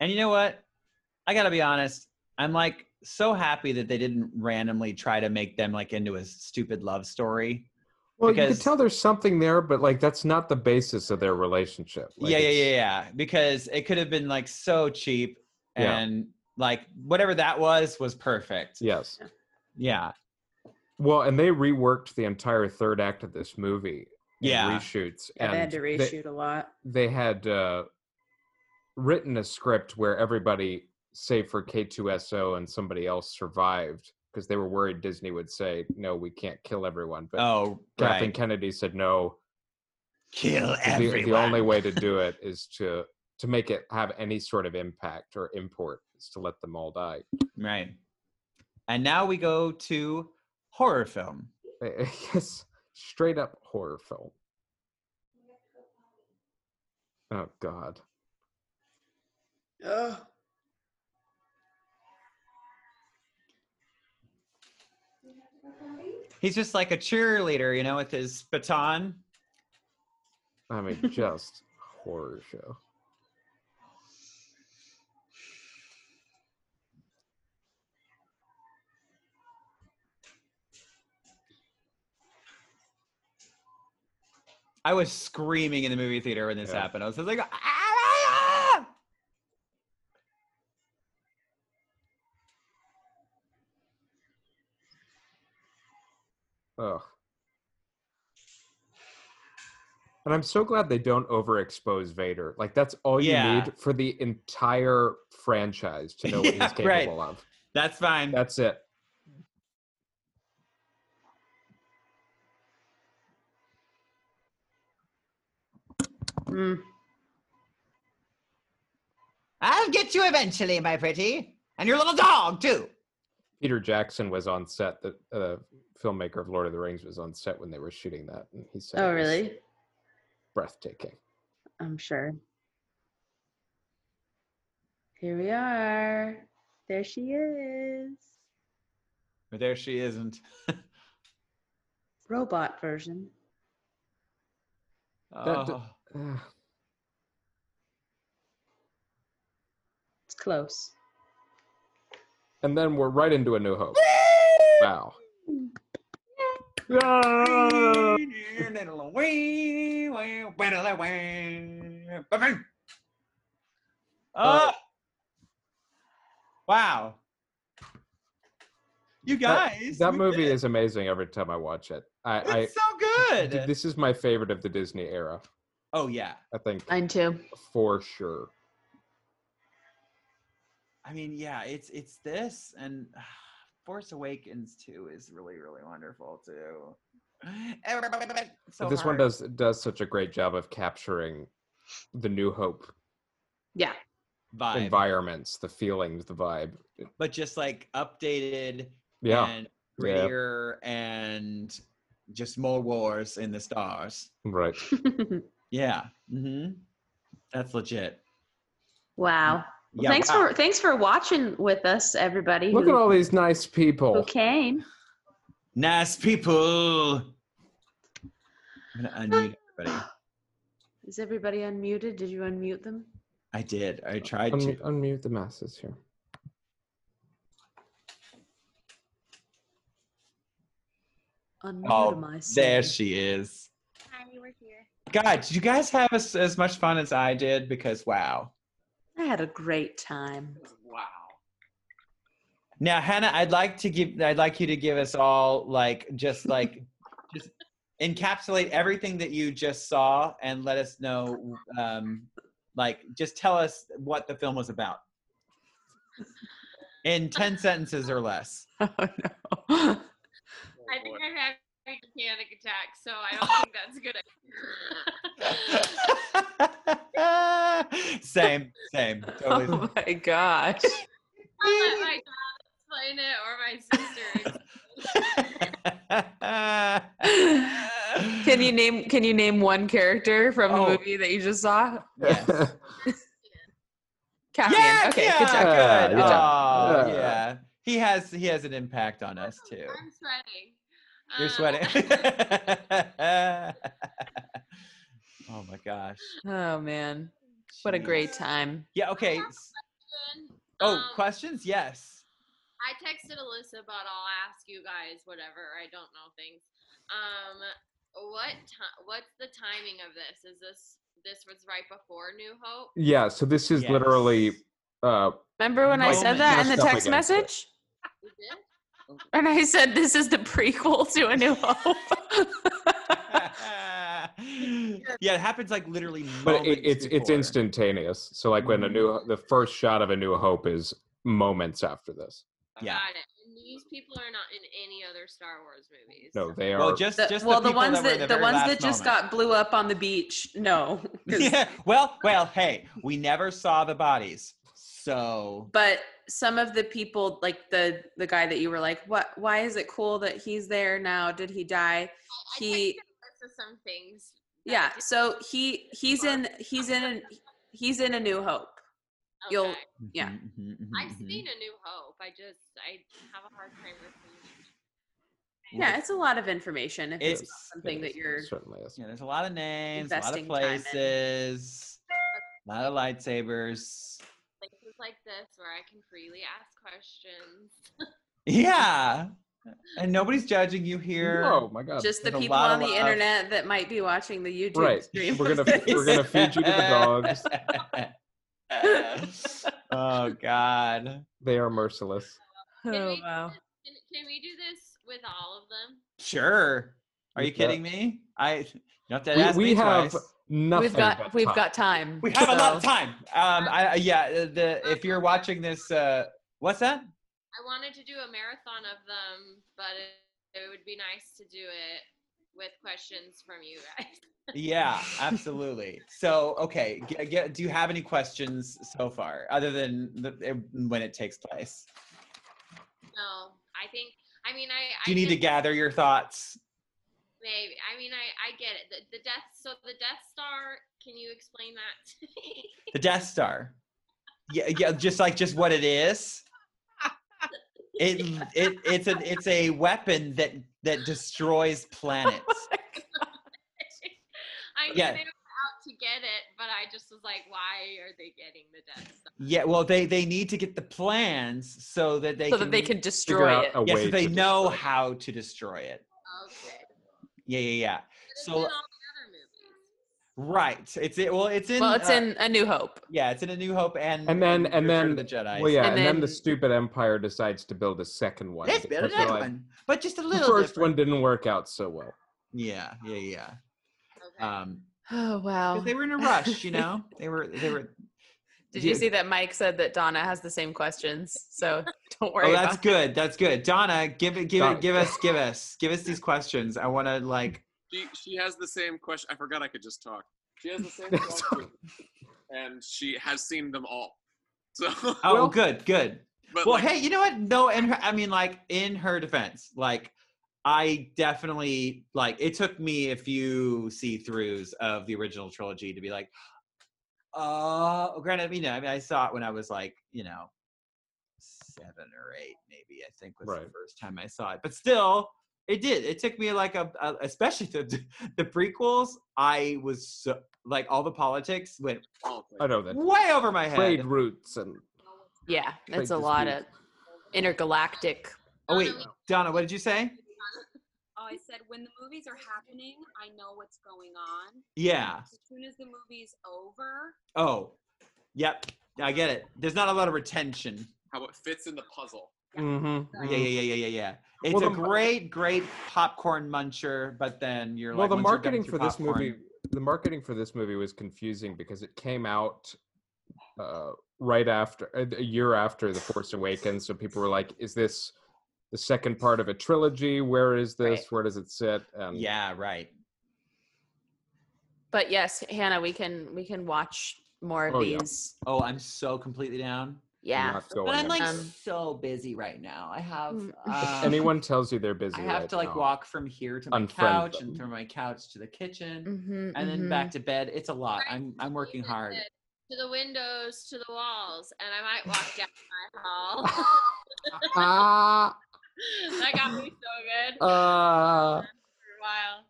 And you know what? I gotta be honest. I'm like so happy that they didn't randomly try to make them like into a stupid love story. Well, you Because- can tell there's something there, but like that's not the basis of their relationship. Like, yeah, yeah, yeah, yeah. Because it could have been like so cheap Yeah. and like whatever that was was perfect. Yes. Yeah. Well, and they reworked the entire third act of this movie. in Yeah. Reshoots. Yeah, they had to reshoot a lot. they had uh, written a script where everybody, save for K2SO and somebody else, survived because they were worried Disney would say, "No, we can't kill everyone." But Oh, Kathleen right. Kennedy said, "No, Kill the, everyone. the only way to do it is to to make it have any sort of impact or import is to let them all die." Right. And now we go to horror film. I I guess straight up horror film. Oh God. Ugh. He's just like a cheerleader, you know, with his baton. I mean, just horror show. I was screaming in the movie theater when this Yeah. happened. I was like, "Ah!" Ugh. And I'm so glad they don't overexpose Vader. Like that's all you Yeah. need for the entire franchise to know what Yeah, he's right. capable of. that's fine. That's it. Mm. I'll get you eventually, my pretty. And your little dog, too. Peter Jackson was on set. The uh, filmmaker of Lord of the Rings was on set when they were shooting that, and he said, Oh, really? breathtaking." I'm sure. Here we are. There she is. But there she isn't. Robot version. That d- Oh. It's close. And then we're right into A New Hope. Wow. Oh. Wow. You guys. that we movie did it. is amazing every time I watch it. I, I It's so good. this is my favorite of the Disney era. oh yeah. I think Mine too. for sure. I mean, yeah, it's it's this and Force Awakens too is really really wonderful too. So But this one does does such a great job of capturing the New Hope Yeah. vibe, environments, the feelings, the vibe. but just like updated Yeah, and Yeah. grittier and just more wars in the stars. right. Yeah. Mm-hmm. That's legit. wow. Well, Yeah, thanks wow. for thanks for watching with us, everybody. Look who, at all these nice people who people. came. Nice people. I'm gonna unmute everybody. Is everybody unmuted? Did you unmute them? I did. I tried Un- to. unmute the masses here. Unmute Oh, myself. there she is. Hi, we're here. God, did you guys have as, as much fun as I did? Because wow. I had a great time. Wow. Now, Hannah, I'd like to give. I'd like you to give us all like just like just encapsulate everything that you just saw and let us know. Um, like, just tell us what the film was about in ten sentences or less. Oh no. I think I'm having a panic attack, so I don't think that's a good idea. same, same. Totally. oh my gosh. I'll let my dad explain it or my sister. can you name can you name one character from the Oh. movie that you just saw? Yes. Cassian. Yeah, okay, yeah, good job. good. Good job. Aw, Yeah. yeah. He has he has an impact on us too. I'm sweating. You're Um, sweating. Oh my gosh. Oh man. What a great time. Yeah, okay. I have a s- question. Oh, Um, questions? Yes. I texted Alyssa, but I'll ask you guys whatever. I don't know things. Um, what ti- What's the timing of this? Is this this was right before New Hope? yeah, so this is Yes. literally uh Remember when I said that in the text against message? You did? And I said this is the prequel to A New Hope. yeah, it happens like literally but it, moments it's it's instantaneous. So like when a new mm-hmm. the first shot of a new hope is moments after this. Yeah. Got it. These people are not in any other Star Wars movies. No, they are Well, just The- just well, the, people ones that, that, the, the ones that just moment. got blew up on the beach, No. Yeah. Well, well, hey, we never saw the bodies. So But some of the people, like the the guy that you were like, what? Why is it cool that he's there now? Did he die? I, I He- texted Alyssa some things. Yeah. So he he's in he's in he's in A New Hope. you'll- okay. yeah. Mhm, mhm, mhm, I've seen A New Hope. I just I have a hard time with Yeah, it's a lot of information if it's, It's- not something that you're. certainly is. Yeah, there's a lot of names, a lot of Investing time in. places, a lot of lightsabers. places like this where I can freely ask questions. Yeah. And nobody's judging you here. Oh my god. Just the There's people on the love. internet that might be watching the YouTube Right. stream. We're gonna- we're gonna feed you to the dogs. oh God. They are merciless. Can Oh we wow. Can, can we do this with all of them? Sure. Are you We've kidding me? I you don't have to We, ask we me have twice. nothing. We've got but we've time. got time. We have a lot of time. Um, I, I- yeah. uh, The if you're watching this, uh, what's that? I wanted to do a marathon of them, but it, it would be nice to do it with questions from you guys. Yeah, absolutely. So, okay, do you have any questions so far, other than the, it, when it takes place? No, I think. I mean, I. Do you I need to gather your thoughts? Maybe. I mean, I. I get it. The, the Death. So the Death Star. Can you explain that to me? The Death Star. Yeah, yeah, just like just what it is. It it it's a it's a weapon that that destroys planets. I knew Yeah. they were out to get it, but I just was like, why are they getting the Death Star? Yeah, well, they they need to get the plans so that they so can that they can destroy it. a yeah, so they know destroy it. how to destroy it. Okay. Yeah, yeah, yeah. But it's So in all the other movies. Right, it's it. Well, it's in. Well, it's uh, in A New Hope. Yeah, it's in A New Hope and And then and Return then the Jedi. Well, yeah, And and, then, the stupid empire decides to build a second one. Let's build because they're another like, one, but just a The little. first different. one didn't work out so well. Yeah, yeah, yeah. Okay. Um, Oh wow. because they were in a rush, you know. They were, they were. Did you see that Mike said that Donna has the same questions? So don't worry Oh, that's it. good. That's good. Donna, give it, give Donna. it, give us, give us, give us these questions. I want to like. She she has the same question. I forgot I could just talk. She has the same stormtrooper, and she has seen them all. So, Oh, good, good. but well, like, hey, you know what? No, in her, I mean, like in her defense, like I definitely like it took me a few see-throughs of the original trilogy to be like, uh, granted, you know, I mean, I saw it when I was like, you know, seven or eight, maybe. I think was Right. the first time I saw it, but still. It did. It took me like a, a especially the the prequels. I was so, like all the politics went oh, I know that way over my head. trade head. routes and Yeah, that's a lot of intergalactic. Oh wait, Donna, what did you say? Oh, I said when the movies are happening, I know what's going on. Yeah. As soon as the movie's over, Oh, yep. I get it. There's not a lot of retention. how it fits in the puzzle. Mm-hmm. Yeah, yeah, yeah, yeah, yeah, yeah. It's Well, a great, great popcorn muncher, but then you're well like, well, the once you're done marketing for your this movie the marketing for this movie was confusing because it came out uh, right after a a year after the force awakens so people were like is this the second part of a trilogy where is this Right. where does it sit and Yeah, right. But yes, Hannah, we can we can watch more of Oh, yeah. these. Oh, I'm so completely down. Yeah. But I'm like anywhere. Um, so busy right now. I have. Mm. if Uh, anyone tells you they're busy I have right to like now, walk from here to my unfriend couch them. and from my couch to the kitchen mhm, and then mhm. back to bed. It's a lot. I'm I'm working hard. To the windows, to the walls, and I might walk down my hall. ah, that got me so good for a while.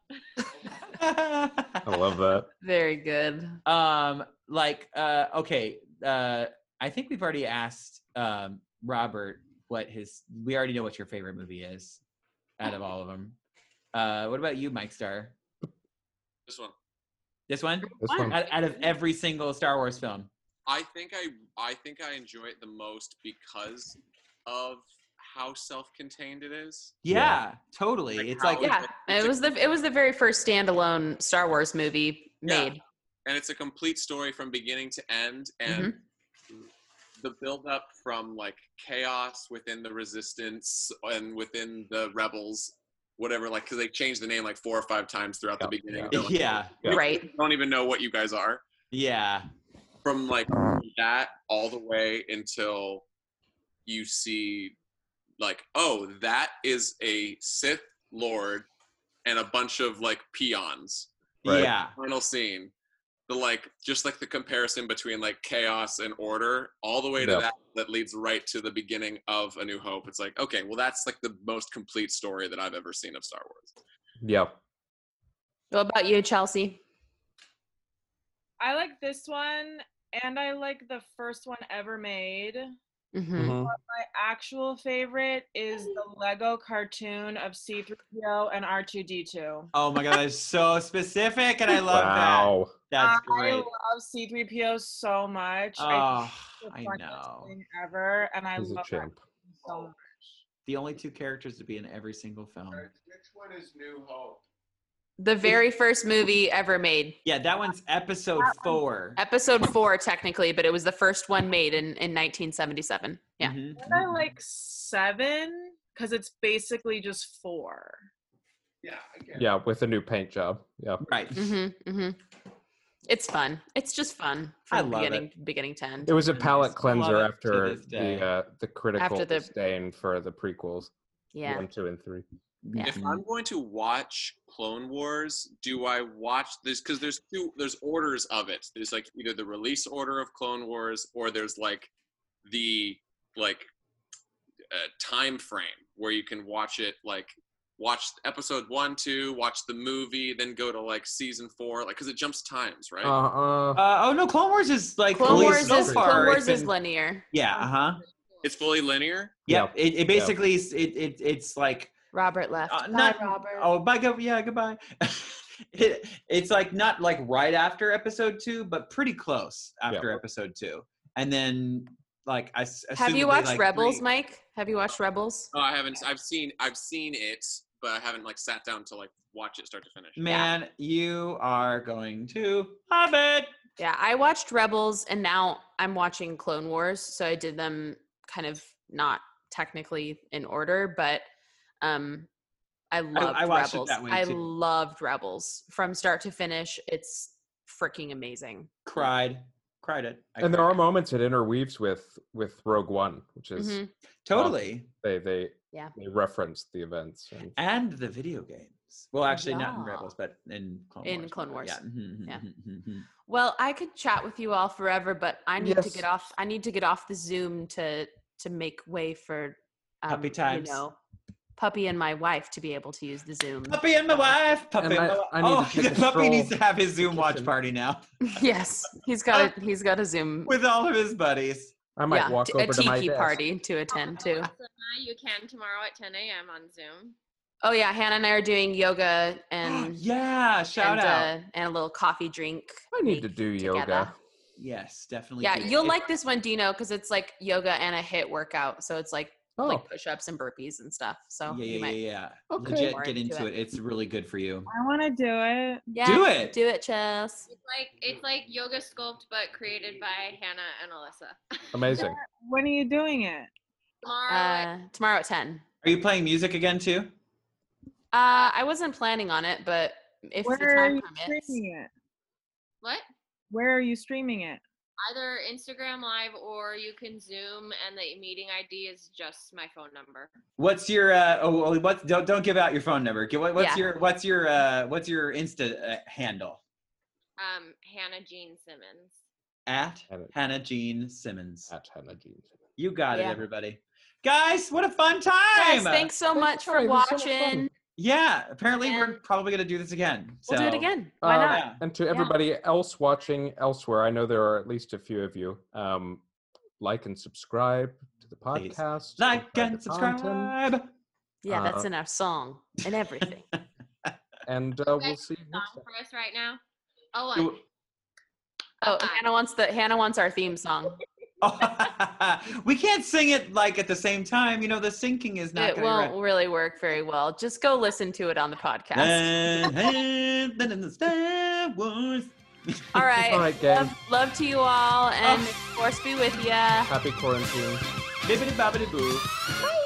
i love that Very good. um like uh okay uh i think we've already asked um robert what his we already know what your favorite movie is out of all of them uh what about you mike star This one. this one this one out, out of every single star wars film I think I I think I enjoy it the most because of how self-contained it is. yeah, Yeah. totally Like it's like Yeah, it's it a- was the it was the very first standalone Star Wars movie made. Yeah. made. and it's a complete story from beginning to end and the build up from like chaos within the resistance and within the rebels whatever like because they changed the name like four or five times throughout the beginning yeah. Like, yeah Yeah. Right. Don't even know what you guys are yeah from like that all the way until you see like oh that is a sith lord and a bunch of like peons Right. yeah final scene the like just like the comparison between like chaos and order all the way to Yeah. that that leads right to the beginning of a new hope it's like okay well that's like the most complete story that i've ever seen of star wars yeah What about you, Chelsea? I like this one, and I like the first one ever made. hmm My actual favorite is the Lego cartoon of C3PO and R2D2. oh my god that's so specific and i love wow that that's great. I love C3PO so much. Oh think i the know ever, and I he's love that champ so much. the only two characters to be in every single film which one is new hope The very first movie ever made. Yeah, that one's episode four. Episode four, technically, but it was the first one made in, in 1977. Yeah. Mhm, And I mhm. like seven because it's basically just four. yeah i get yeah with a new paint job yeah Right. hmm hmm It's fun. It's just fun I from love it. beginning beginning to end. it was a Nice. palate cleanser after the uh, the critical After the- disdain for the prequels Yeah. one two and three Yeah. if i'm going to watch clone wars do i watch this because there's two there's orders of it there's like either the release order of clone wars or there's like the like uh, time frame where you can watch it like watch episode one two watch the movie then go to like season four like because it jumps times right uh, uh Uh, oh no, Clone Wars is like Clone fully- Wars so is far, Clone it's Wars is linear. Yeah, uh huh. it's fully linear Yep. Yeah. It, it basically is it, it it's like Robert left. Uh, Bye, not- Robert. oh bye go yeah goodbye. it, it's like not like right after episode two, but pretty close after episode two, and then like I Have you watched like, Rebels, three- Mike? Have you watched Rebels? oh i haven't i've seen i've seen it but i haven't like sat down to like watch it start to finish Man, you are going to love it. Yeah, I watched Rebels and now I'm watching Clone Wars. So I did them kind of not technically in order, but um I loved I watched it Rebels. that way, I too. loved Rebels from start to finish. It's freaking amazing. Cried, cried it. I and there cried. are moments it interweaves with with Rogue One, which is Mhm. totally they they Yeah. they reference the events. And, and the video games. Well, actually, not in Rebels, but in Clone In Wars. Clone Wars. Yeah. Mhm, Yeah. mhm, mhm, mhm. Well, I could chat with you all forever, but I need to get off. I need to get off the Zoom to to make way for um, Puppy times. You know, puppy and my wife to be able to use the Zoom. Puppy and my wife. Puppy And and, I- my wife. I need oh, the puppy needs to have his Zoom watch party now yes, he's got a he's got a Zoom. with all of his buddies. I might yeah, walk t- over a to my tiki desk. party to attend to. So now you can tomorrow at 10 a.m. on Zoom. Oh yeah, Hannah and I are doing yoga and yeah, shout and, out. uh, and a little coffee drink. I need to do together. yoga. yes, definitely. Yeah, do. you'll If- like this one, Dino, because it's like yoga and a HIIT workout. So it's like Oh, like push-ups and burpees and stuff. So Yeah, you yeah, might yeah, yeah. Okay. Legit, get into into it. it. It's really good for you. I want to do it. yeah, Do it. Do it, Chess. It's like it's like yoga sculpt, but created by Hannah and Alyssa. amazing. When are you doing it? Tomorrow, at- Uh, tomorrow at ten. Are you playing music again too? Uh, I wasn't planning on it, but if the Where are time you permits. streaming it? what? Where are you streaming it? Either Instagram Live or you can Zoom, and the meeting ID is just my phone number. What's your uh oh, what don't don't give out your phone number. What, what's Yeah. your what's your uh what's your Insta uh, handle? Um, Hannah Jean Simmons. At Hannah- Hannah Jean Simmons. At Hannah Jean. You got Yeah. it, everybody. Guys, what a fun time! Guys, thanks so much for Sorry, this so watching. Yeah, apparently we're probably gonna do this again. We'll do it again. Why Uh, not? Yeah. And to everybody else watching elsewhere, I know there are at least a few of you. Um, like and subscribe to the Please. podcast. Like and the content, subscribe. Yeah, that's uh, in our song and everything. and uh, guys we'll see. Song for us right now. Oh, oh, Hannah wants the Hannah wants our theme song. we can't sing it like at the same time. You know, the syncing is not It won't be really work very well. Just go listen to it on the podcast. right. Then in the Star Wars. All right. All right, gang. Love, love to you all, and Oh. may the force be with you. Happy quarantine. Bibbidi bobbidi boo. Bye.